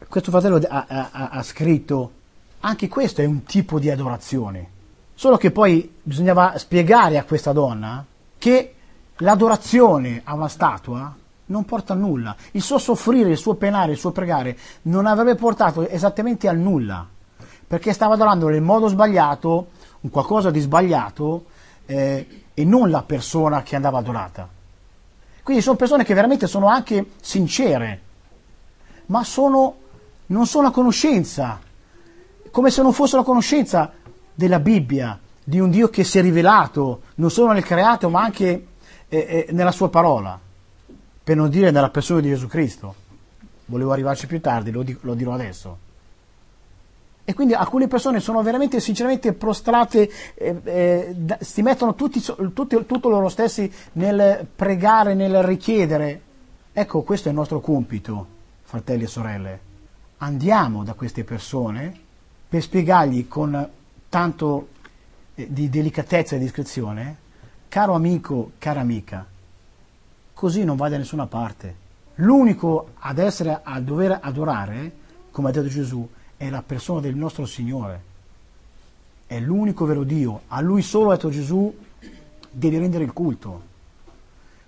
Speaker 6: Questo fratello ha, ha, ha, scritto, anche questo è un tipo di adorazione, solo che poi bisognava spiegare a questa donna che l'adorazione a una statua non porta a nulla. Il suo soffrire, il suo penare, il suo pregare non avrebbe portato esattamente a nulla, perché stava adorando nel modo sbagliato, un qualcosa di sbagliato, eh, e non la persona che andava adorata. Quindi sono persone che veramente sono anche sincere, ma sono, non sono a conoscenza, come se non fossero a conoscenza della Bibbia, di un Dio che si è rivelato non solo nel creato, ma anche eh, eh, nella sua parola per non dire nella persona di Gesù Cristo. Volevo arrivarci più tardi, lo, di, lo dirò adesso. E quindi alcune persone sono veramente, sinceramente prostrate, eh, eh, si mettono tutti, tutti, tutto loro stessi nel pregare, nel richiedere. Ecco, questo è il nostro compito, fratelli e sorelle. Andiamo da queste persone per spiegargli con tanto eh, di delicatezza e discrezione, caro amico, cara amica, così non va da nessuna parte. L'unico ad essere a dover adorare, come ha detto Gesù, è la persona del nostro Signore. È l'unico vero Dio. A Lui solo, ha detto Gesù, devi rendere il culto.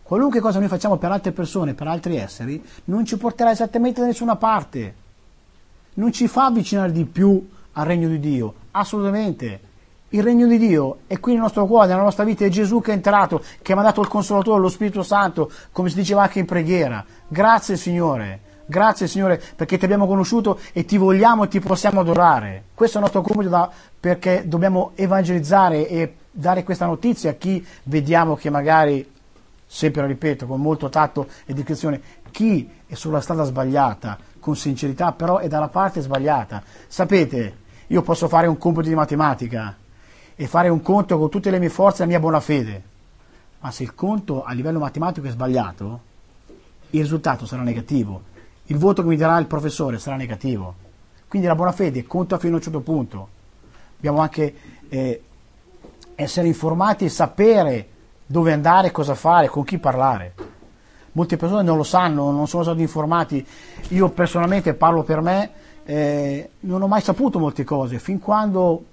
Speaker 6: Qualunque cosa noi facciamo per altre persone, per altri esseri, non ci porterà esattamente da nessuna parte. Non ci fa avvicinare di più al regno di Dio, assolutamente. Il regno di Dio è qui nel nostro cuore, nella nostra vita, è Gesù che è entrato, che ha dato il Consolatore, lo Spirito Santo, come si diceva anche in preghiera. Grazie Signore, Grazie Signore perché ti abbiamo conosciuto e ti vogliamo e ti possiamo adorare. Questo è il nostro compito da, perché dobbiamo evangelizzare e dare questa notizia a chi vediamo che magari, sempre ripeto, con molto tatto e discrezione, chi è sulla strada sbagliata, con sincerità, però è dalla parte sbagliata. Sapete, io posso fare un compito di matematica e fare un conto con tutte le mie forze e la mia buona fede, ma se il conto a livello matematico è sbagliato, il risultato sarà negativo. Il voto che mi darà il professore sarà negativo. Quindi la buona fede conta fino a un certo punto. Dobbiamo anche eh, essere informati e sapere dove andare, cosa fare, con chi parlare. Molte persone non lo sanno, non sono stati informati. Io personalmente parlo per me, eh, non ho mai saputo molte cose, fin quando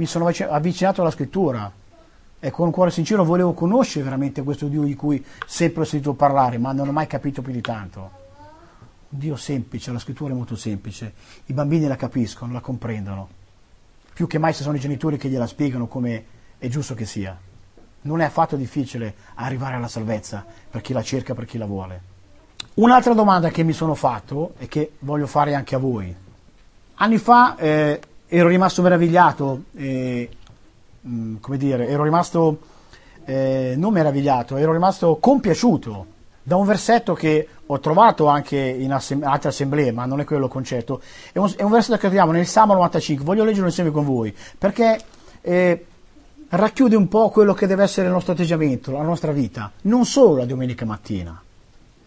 Speaker 6: mi sono avvicinato alla scrittura e con un cuore sincero volevo conoscere veramente questo Dio di cui sempre ho sentito parlare, ma non ho mai capito più di tanto. Un Dio semplice, la scrittura è molto semplice, i bambini la capiscono, la comprendono, più che mai se sono i genitori che gliela spiegano come è giusto che sia. Non è affatto difficile arrivare alla salvezza per chi la cerca, per chi la vuole. Un'altra domanda che mi sono fatto e che voglio fare anche a voi. Anni fa eh, ero rimasto meravigliato eh, Mm, come dire, ero rimasto eh, non meravigliato, ero rimasto compiaciuto da un versetto che ho trovato anche in assem- altre assemblee, ma non è quello il concetto. È un, è un versetto che troviamo nel Salmo 95, voglio leggerlo insieme con voi, perché eh, racchiude un po' quello che deve essere il nostro atteggiamento, la nostra vita, non solo la domenica mattina.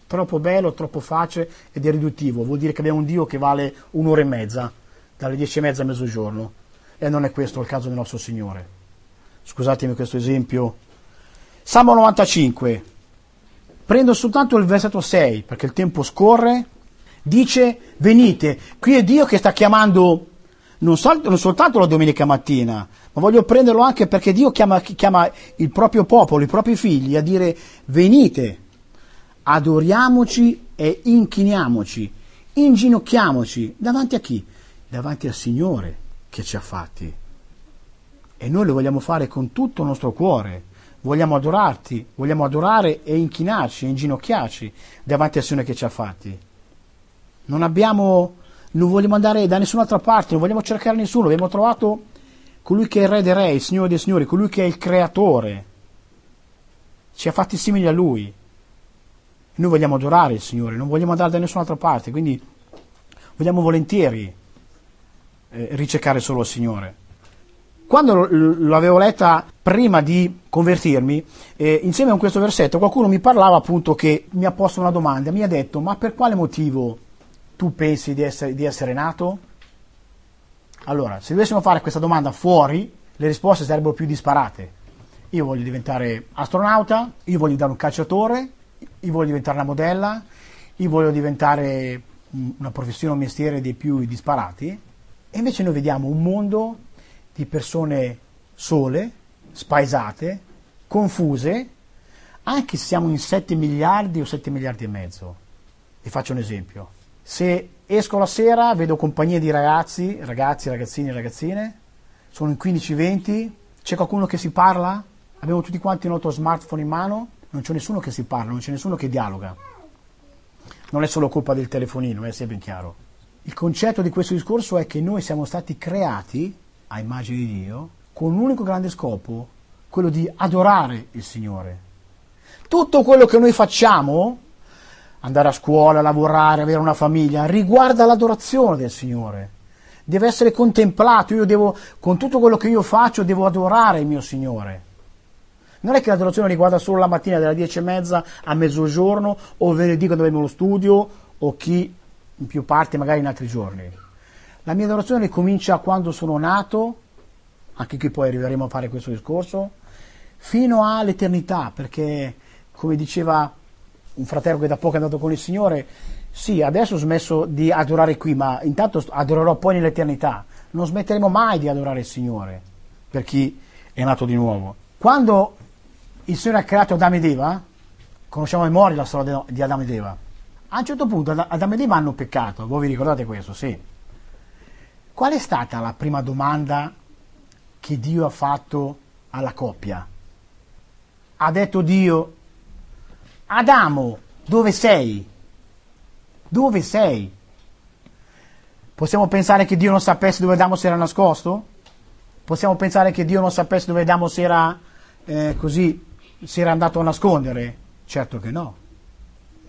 Speaker 6: Troppo bello, troppo facile ed è riduttivo, vuol dire che abbiamo un Dio che vale un'ora e mezza, dalle dieci e mezza a mezzogiorno, e non è questo il caso del nostro Signore. Scusatemi questo esempio, Salmo 95, prendo soltanto il versetto 6 perché il tempo scorre, dice venite, qui è Dio che sta chiamando non, sol- non soltanto la domenica mattina, ma voglio prenderlo anche perché Dio chiama, chiama il proprio popolo, i propri figli a dire venite, adoriamoci e inchiniamoci, inginocchiamoci. Davanti a chi? Davanti al Signore che ci ha fatti e noi lo vogliamo fare con tutto il nostro cuore. Vogliamo adorarti, vogliamo adorare e inchinarci, e inginocchiarci davanti al Signore che ci ha fatti. Non abbiamo, non vogliamo andare da nessun'altra parte, non vogliamo cercare nessuno, abbiamo trovato colui che è il Re dei Re, il Signore dei Signori, colui che è il Creatore. Ci ha fatti simili a Lui. Noi vogliamo adorare il Signore, non vogliamo andare da nessun'altra parte, quindi vogliamo volentieri eh, ricercare solo il Signore. Quando l'avevo letta prima di convertirmi, eh, insieme a questo versetto, qualcuno mi parlava appunto che mi ha posto una domanda, mi ha detto ma per quale motivo tu pensi di essere, di essere nato? Allora, se dovessimo fare questa domanda fuori, le risposte sarebbero più disparate. Io voglio diventare astronauta, io voglio diventare un calciatore, io voglio diventare una modella, io voglio diventare una professione o un mestiere dei più disparati. E invece noi vediamo un mondo di persone sole, spaesate, confuse, anche se siamo in 7 miliardi o 7 miliardi e mezzo. Vi faccio un esempio. Se esco la sera, vedo compagnie di ragazzi, ragazzi, ragazzini e ragazzine, sono in 15-20, c'è qualcuno che si parla, abbiamo tutti quanti il nostro smartphone in mano, non c'è nessuno che si parla, non c'è nessuno che dialoga. Non è solo colpa del telefonino, è sempre chiaro. Il concetto di questo discorso è che noi siamo stati creati a immagine di Dio con un unico grande scopo, quello di adorare il Signore. Tutto quello che noi facciamo, andare a scuola, lavorare, avere una famiglia, riguarda l'adorazione del Signore. Deve essere contemplato, io devo, con tutto quello che io faccio, devo adorare il mio Signore. Non è che l'adorazione riguarda solo la mattina dalle dieci e mezza a mezzogiorno o venerdì quando abbiamo lo studio o chi in più parti magari in altri giorni. La mia adorazione comincia quando sono nato, anche qui poi arriveremo a fare questo discorso, fino all'eternità, perché come diceva un fratello che da poco è andato con il Signore, sì, adesso ho smesso di adorare qui, ma intanto adorerò poi nell'eternità. Non smetteremo mai di adorare il Signore, per chi è nato di nuovo. Quando il Signore ha creato Adamo ed Eva, conosciamo a memoria la storia di Adamo ed Eva, a un certo punto Adamo ed Eva hanno peccato, voi vi ricordate questo? Sì. Qual è stata la prima domanda che Dio ha fatto alla coppia? Ha detto Dio, Adamo, dove sei? Dove sei? Possiamo pensare che Dio non sapesse dove Adamo si era nascosto? Possiamo pensare che Dio non sapesse dove Adamo si era eh, così, si era andato a nascondere? Certo che no.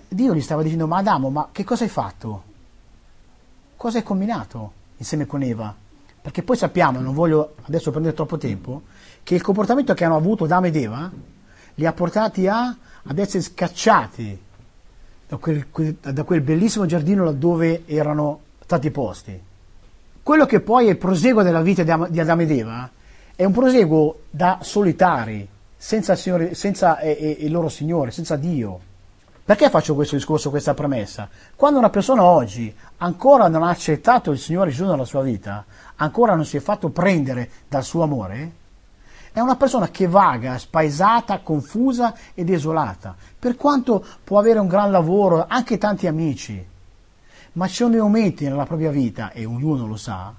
Speaker 6: Dio gli stava dicendo, ma Adamo, ma che cosa hai fatto? Cosa hai combinato insieme con Eva? Perché poi sappiamo, non voglio adesso prendere troppo tempo, che il comportamento che hanno avuto Adamo ed Eva li ha portati a, ad essere scacciati da quel, da quel bellissimo giardino laddove erano stati posti. Quello che poi è il proseguo della vita di Adamo ed Eva è un proseguo da solitari, senza, Signore, senza il loro Signore, senza Dio. Perché faccio questo discorso, questa premessa? Quando una persona oggi ancora non ha accettato il Signore Gesù nella sua vita, ancora non si è fatto prendere dal suo amore, è una persona che vaga, spaesata, confusa e desolata. Per quanto può avere un gran lavoro, anche tanti amici, ma ci sono dei momenti nella propria vita, e ognuno lo sa,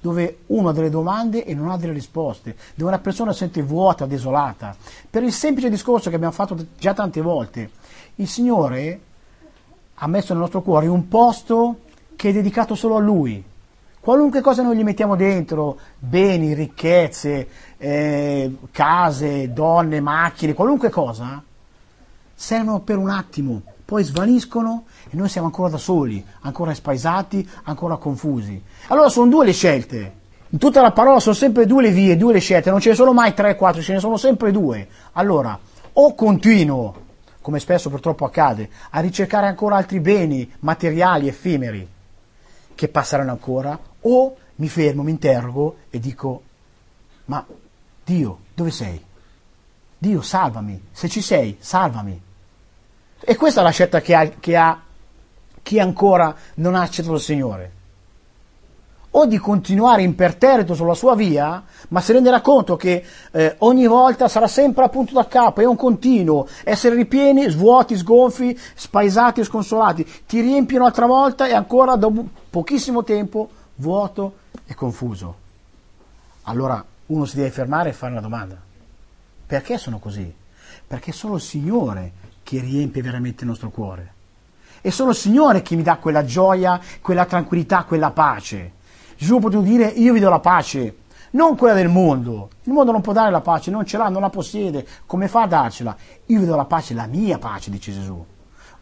Speaker 6: dove uno ha delle domande e non ha delle risposte, dove una persona si sente vuota, desolata. Per il semplice discorso che abbiamo fatto già tante volte, il Signore ha messo nel nostro cuore un posto che è dedicato solo a Lui. Qualunque cosa noi gli mettiamo dentro, beni, ricchezze, eh, case, donne, macchine, qualunque cosa, servono per un attimo, poi svaniscono e noi siamo ancora da soli, ancora spaesati, ancora confusi. Allora sono due le scelte. In tutta la parola sono sempre due le vie, due le scelte, non ce ne sono mai tre, quattro, ce ne sono sempre due. Allora, o continuo, come spesso purtroppo accade, a ricercare ancora altri beni materiali, effimeri, che passeranno ancora, o mi fermo, mi interrogo e dico, ma Dio, dove sei? Dio, salvami, se ci sei, salvami. E questa è la scelta che ha, che ha chi ancora non ha accettato il Signore. O di continuare imperterrito sulla sua via, ma si renderà conto che eh, ogni volta sarà sempre a punto da capo, è un continuo, essere ripieni, svuoti, sgonfi, spaesati e sconsolati. Ti riempiono un'altra volta e ancora dopo pochissimo tempo vuoto e confuso. Allora uno si deve fermare e fare una domanda. Perché sono così? Perché solo il Signore che riempie veramente il nostro cuore. È solo il Signore che mi dà quella gioia, quella tranquillità, quella pace. Gesù può dire io vi do la pace, non quella del mondo. Il mondo non può dare la pace, non ce l'ha, non la possiede. Come fa a darcela? Io vi do la pace, la mia pace, dice Gesù.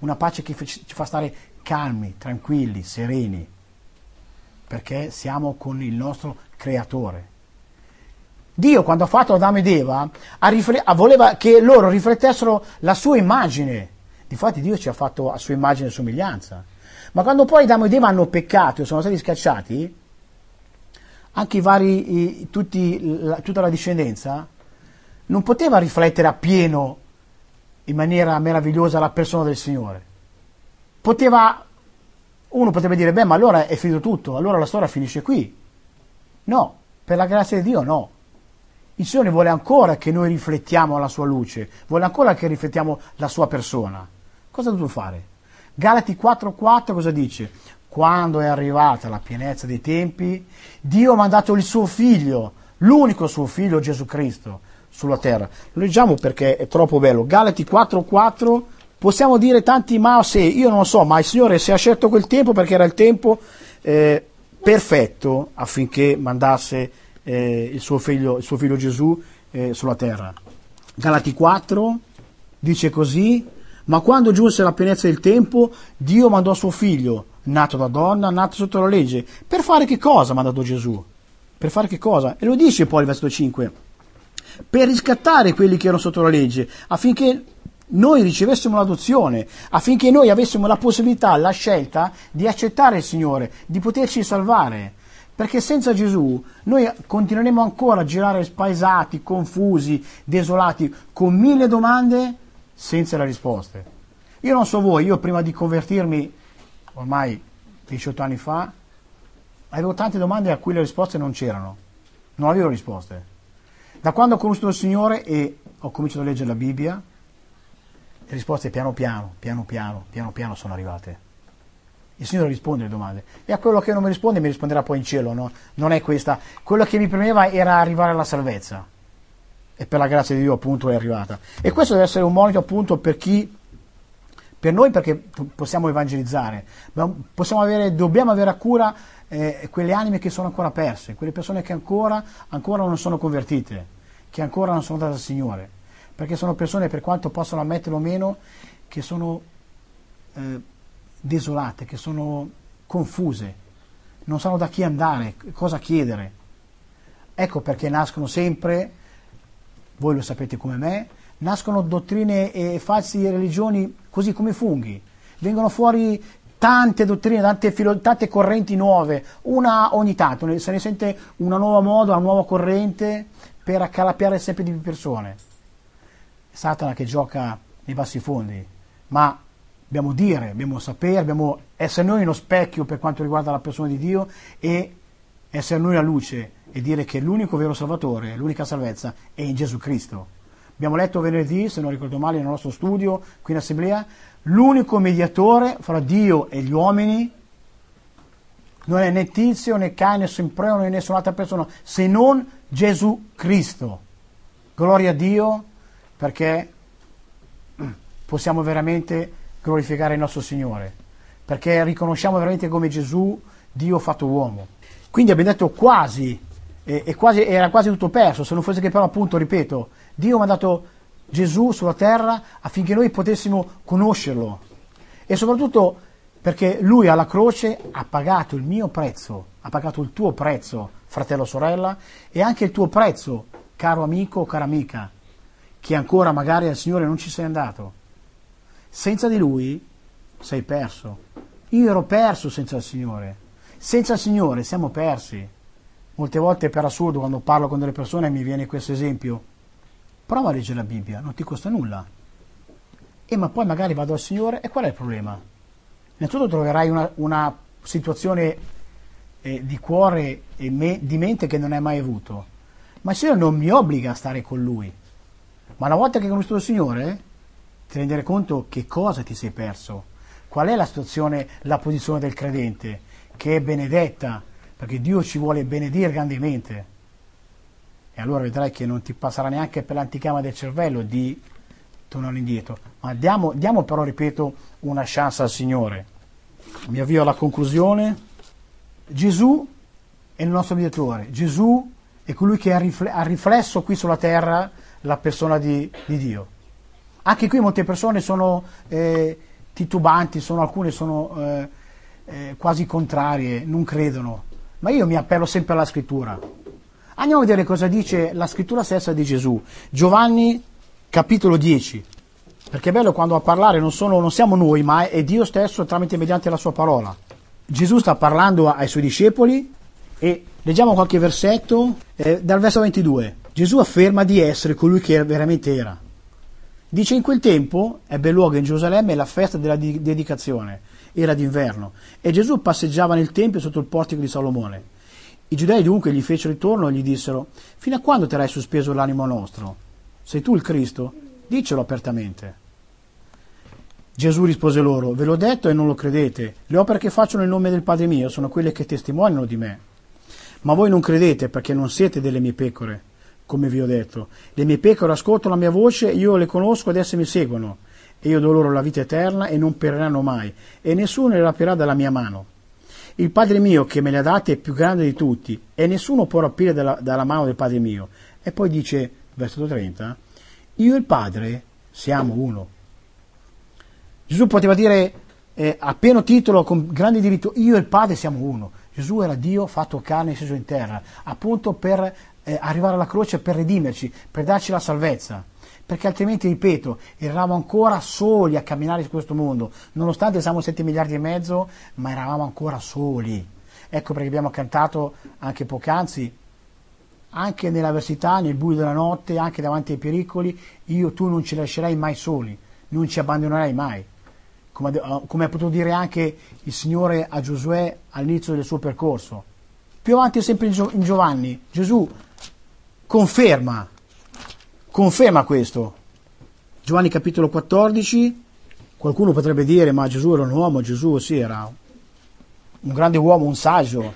Speaker 6: Una pace che ci fa stare calmi, tranquilli, sereni, perché siamo con il nostro Creatore. Dio, quando ha fatto Adamo ed Eva, rifle- voleva che loro riflettessero la sua immagine. Difatti Dio ci ha fatto a sua immagine e somiglianza. Ma quando poi Adamo ed Eva hanno peccato e sono stati scacciati, anche i vari, i, tutti, la, tutta la discendenza non poteva riflettere appieno in maniera meravigliosa la persona del Signore. Poteva, uno potrebbe dire, beh, ma allora è finito tutto, allora la storia finisce qui. No, per la grazia di Dio no. Il Signore vuole ancora che noi riflettiamo la sua luce, vuole ancora che riflettiamo la sua persona. Cosa ha dovuto fare? Galati 4:4 cosa dice? Quando è arrivata la pienezza dei tempi, Dio ha mandato il suo figlio, l'unico suo figlio Gesù Cristo, sulla terra. Lo leggiamo perché è troppo bello. Galati 4:4 possiamo dire tanti ma se, io non lo so, ma il Signore si è scelto quel tempo perché era il tempo eh, perfetto affinché mandasse eh, il, suo figlio, il, suo figlio, Gesù eh, sulla terra. Galati 4 dice così, ma quando giunse la pienezza del tempo, Dio mandò suo figlio, nato da donna, nato sotto la legge. Per fare che cosa ha mandato Gesù? Per fare che cosa? E lo dice poi il versetto 5. Per riscattare quelli che erano sotto la legge, affinché noi ricevessimo l'adozione, affinché noi avessimo la possibilità, la scelta di accettare il Signore, di poterci salvare. Perché senza Gesù noi continueremo ancora a girare spaesati, confusi, desolati, con mille domande senza le risposte. Io non so voi, io prima di convertirmi, ormai 18 anni fa, avevo tante domande a cui le risposte non c'erano. Non avevo risposte. Da quando ho conosciuto il Signore e ho cominciato a leggere la Bibbia, le risposte piano piano, piano piano, piano piano sono arrivate. Il Signore risponde alle domande. E a quello che non mi risponde mi risponderà poi in cielo, no? Non è questa. Quello che mi premeva era arrivare alla salvezza. E per la grazia di Dio appunto è arrivata. E questo deve essere un monito appunto per chi per noi perché possiamo evangelizzare, possiamo avere, dobbiamo avere a cura eh, quelle anime che sono ancora perse, quelle persone che ancora, ancora non sono convertite, che ancora non sono date al Signore, perché sono persone, per quanto possano ammetterlo o meno, che sono eh, desolate, che sono confuse, non sanno da chi andare, cosa chiedere. Ecco perché nascono sempre, voi lo sapete come me, nascono dottrine e false religioni così come funghi. Vengono fuori tante dottrine, tante, filo, tante correnti nuove, una ogni tanto, se ne sente una nuova moda, una nuova corrente per accalappiare sempre di più persone. Satana che gioca nei bassi fondi, ma dobbiamo dire, dobbiamo sapere, dobbiamo essere noi uno specchio per quanto riguarda la persona di Dio e essere noi la luce e dire che l'unico vero Salvatore, l'unica salvezza è in Gesù Cristo. Abbiamo letto venerdì, se non ricordo male, nel nostro studio qui in assemblea, l'unico mediatore fra Dio e gli uomini non è né Tizio né Caino né Sempreo né nessun'altra persona se non Gesù Cristo. Gloria a Dio perché possiamo veramente glorificare il nostro Signore, perché riconosciamo veramente come Gesù, Dio fatto uomo. Quindi abbiamo detto quasi, e, quasi, era quasi tutto perso, se non fosse che però appunto, ripeto, Dio ha mandato Gesù sulla terra affinché noi potessimo conoscerlo e soprattutto perché lui alla croce ha pagato il mio prezzo, ha pagato il tuo prezzo, fratello sorella, e anche il tuo prezzo, caro amico o cara amica, che ancora magari al Signore non ci sei andato. Senza di lui sei perso. Io ero perso senza il Signore. Senza il Signore siamo persi. Molte volte per assurdo quando parlo con delle persone mi viene questo esempio. Prova a leggere la Bibbia, non ti costa nulla. E ma poi magari vado al Signore e qual è il problema? Innanzitutto troverai una, una situazione eh, di cuore e me, di mente che non hai mai avuto. Ma il Signore non mi obbliga a stare con Lui. Ma una volta che hai conosciuto il Signore, ti rendere conto che cosa ti sei perso, qual è la situazione, la posizione del credente, che è benedetta, perché Dio ci vuole benedire grandemente. E allora vedrai che non ti passerà neanche per l'anticama del cervello di tornare indietro. Ma diamo, diamo però, ripeto, una chance al Signore. Mi avvio alla conclusione. Gesù è il nostro mediatore. Gesù è colui che ha riflesso qui sulla terra la persona di, di Dio. Anche qui molte persone sono eh, titubanti, sono, alcune sono eh, eh, quasi contrarie, non credono. Ma io mi appello sempre alla scrittura. Andiamo a vedere cosa dice la scrittura stessa di Gesù. Giovanni capitolo 10. Perché è bello quando a parlare non, sono, non siamo noi, ma è Dio stesso tramite mediante la sua parola. Gesù sta parlando ai suoi discepoli e leggiamo qualche versetto eh, dal verso 22. Gesù afferma di essere colui che veramente era. Dice in quel tempo ebbe luogo in Gerusalemme la festa della dedicazione, era d'inverno, e Gesù passeggiava nel Tempio sotto il portico di Salomone. I giudei dunque gli fecero ritorno e gli dissero, fino a quando terrai sospeso l'animo nostro? Sei tu il Cristo? Dicelo apertamente. Gesù rispose loro, ve l'ho detto e non lo credete, le opere che faccio nel nome del Padre mio sono quelle che testimoniano di me. Ma voi non credete perché non siete delle mie pecore come vi ho detto. Le mie pecore ascoltano la mia voce, io le conosco ed esse mi seguono. E io do loro la vita eterna e non periranno mai, e nessuno le rapirà dalla mia mano. Il Padre mio che me le ha date è più grande di tutti, e nessuno può rapire dalla, dalla mano del Padre mio. E poi dice, versetto 30, io e il Padre siamo uno. Gesù poteva dire eh, a pieno titolo, con grande diritto, io e il Padre siamo uno. Gesù era Dio fatto carne e sceso in terra, appunto per eh, arrivare alla croce per redimerci, per darci la salvezza. Perché altrimenti, ripeto, eravamo ancora soli a camminare su questo mondo, nonostante siamo 7 miliardi e mezzo, ma eravamo ancora soli. Ecco perché abbiamo cantato anche poc'anzi, anche nell'avversità, nel buio della notte, anche davanti ai pericoli, io tu non ci lascerai mai soli, non ci abbandonerai mai. Come, ha potuto dire anche il Signore a Giosuè all'inizio del suo percorso. Più avanti sempre in Giovanni, Gesù conferma, conferma questo. Giovanni capitolo 14, qualcuno potrebbe dire ma Gesù era un uomo, Gesù sì era un grande uomo, un saggio.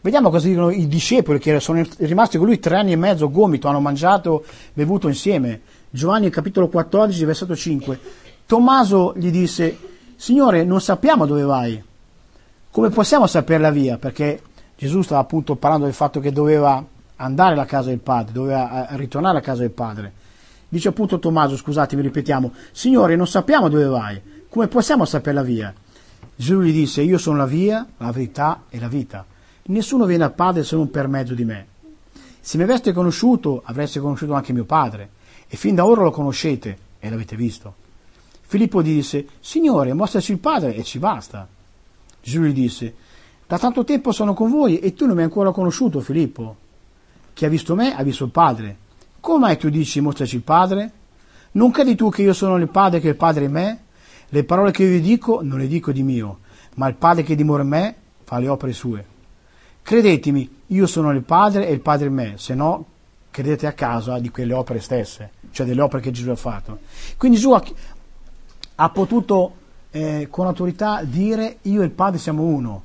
Speaker 6: Vediamo cosa dicono i discepoli che sono rimasti con lui tre anni e mezzo gomito, hanno mangiato, bevuto insieme. Giovanni capitolo 14, versetto 5. Tommaso gli disse, Signore, non sappiamo dove vai. Come possiamo sapere la via? Perché Gesù stava appunto parlando del fatto che doveva andare alla casa del Padre, doveva ritornare alla casa del Padre. Dice appunto Tommaso, scusatemi, ripetiamo, Signore, non sappiamo dove vai. Come possiamo sapere la via? Gesù gli disse, io sono la via, la verità e la vita. Nessuno viene al Padre se non per mezzo di me. Se mi aveste conosciuto, avreste conosciuto anche mio Padre, e fin da ora lo conoscete e l'avete visto. Filippo gli disse, Signore, mostraci il Padre e ci basta. Gesù gli disse, da tanto tempo sono con voi e tu non mi hai ancora conosciuto, Filippo. Chi ha visto me ha visto il Padre. Come tu dici mostraci il Padre? Non credi tu che io sono il Padre che il Padre è me? Le parole che io vi dico non le dico di mio, ma il Padre che dimora in me fa le opere sue. Credetemi, io sono il Padre e il Padre in me, se no credete a causa di quelle opere stesse, cioè delle opere che Gesù ha fatto. Quindi Gesù ha potuto eh, con autorità dire io e il Padre siamo uno,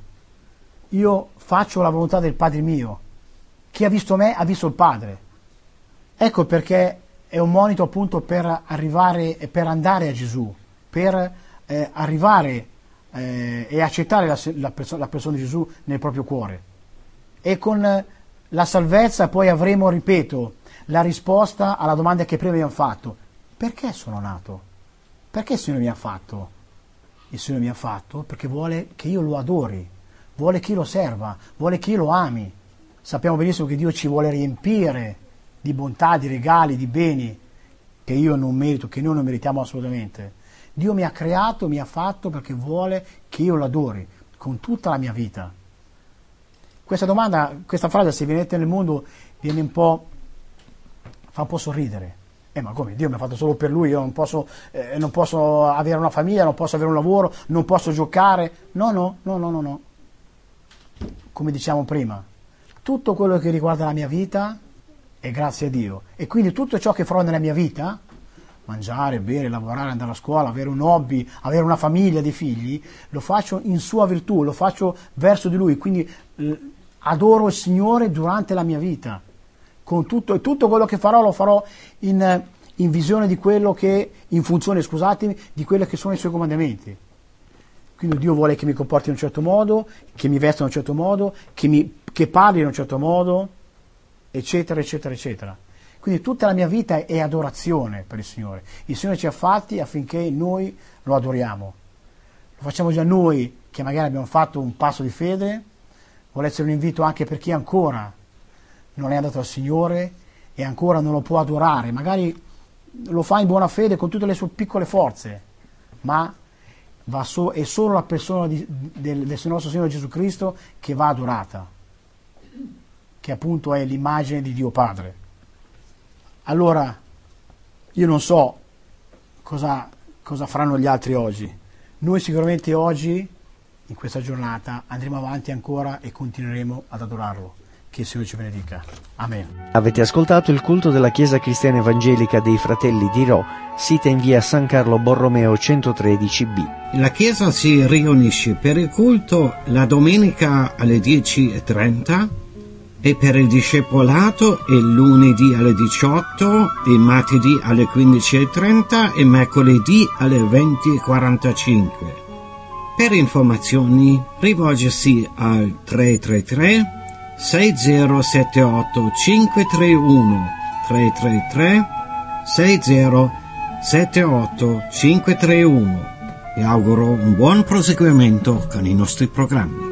Speaker 6: io faccio la volontà del Padre mio, chi ha visto me ha visto il Padre. Ecco perché è un monito appunto per arrivare e per andare a Gesù, per eh, arrivare eh, e accettare la, la, perso- la, persona di Gesù nel proprio cuore. E con la salvezza poi avremo, ripeto, la risposta alla domanda che prima abbiamo fatto. Perché sono nato? Perché il Signore mi ha fatto? Il Signore mi ha fatto perché vuole che io lo adori, vuole che io lo serva, vuole che io lo ami. Sappiamo benissimo che Dio ci vuole riempire di bontà, di regali, di beni che io non merito, che noi non meritiamo assolutamente. Dio mi ha creato, mi ha fatto perché vuole che io lo adori con tutta la mia vita. Questa domanda, questa frase, se viene nel mondo, viene un po', fa un po' sorridere eh ma come Dio mi ha fatto solo per lui, io non posso, eh, non posso avere una famiglia, non posso avere un lavoro, non posso giocare. No, no, no, no, no, no. Come diciamo prima, tutto quello che riguarda la mia vita è grazie a Dio. E quindi tutto ciò che farò nella mia vita, mangiare, bere, lavorare, andare a scuola, avere un hobby, avere una famiglia, dei figli, lo faccio in sua virtù, lo faccio verso di lui. Quindi eh, adoro il Signore durante la mia vita con tutto e tutto quello che farò lo farò in, in visione di quello che, in funzione, scusatemi, di quelli che sono i suoi comandamenti. Quindi Dio vuole che mi comporti in un certo modo, che mi vesta in un certo modo, che, mi, che parli in un certo modo, eccetera, eccetera, eccetera. Quindi tutta la mia vita è adorazione per il Signore. Il Signore ci ha fatti affinché noi lo adoriamo. Lo facciamo già noi che magari abbiamo fatto un passo di fede, vuole essere un invito anche per chi ancora non è andato al Signore e ancora non lo può adorare, magari lo fa in buona fede con tutte le sue piccole forze, ma so, è solo la persona di, del, del nostro Signore Gesù Cristo che va adorata, che appunto è l'immagine di Dio Padre. Allora, io non so cosa, cosa faranno gli altri oggi. Noi sicuramente oggi, in questa giornata, andremo avanti ancora e continueremo ad adorarlo. Che il Signore ci benedica. Amen.
Speaker 1: Avete ascoltato il culto della Chiesa Cristiana Evangelica dei Fratelli di Ro, sita in via San Carlo Borromeo 113b.
Speaker 2: La Chiesa si riunisce per il culto la domenica alle 10.30 e per il discepolato il lunedì alle 18, il martedì alle 15.30 e mercoledì alle 20.45. Per informazioni rivolgersi al 333 6078 531 333 6078 531 e auguro un buon proseguimento con i nostri programmi.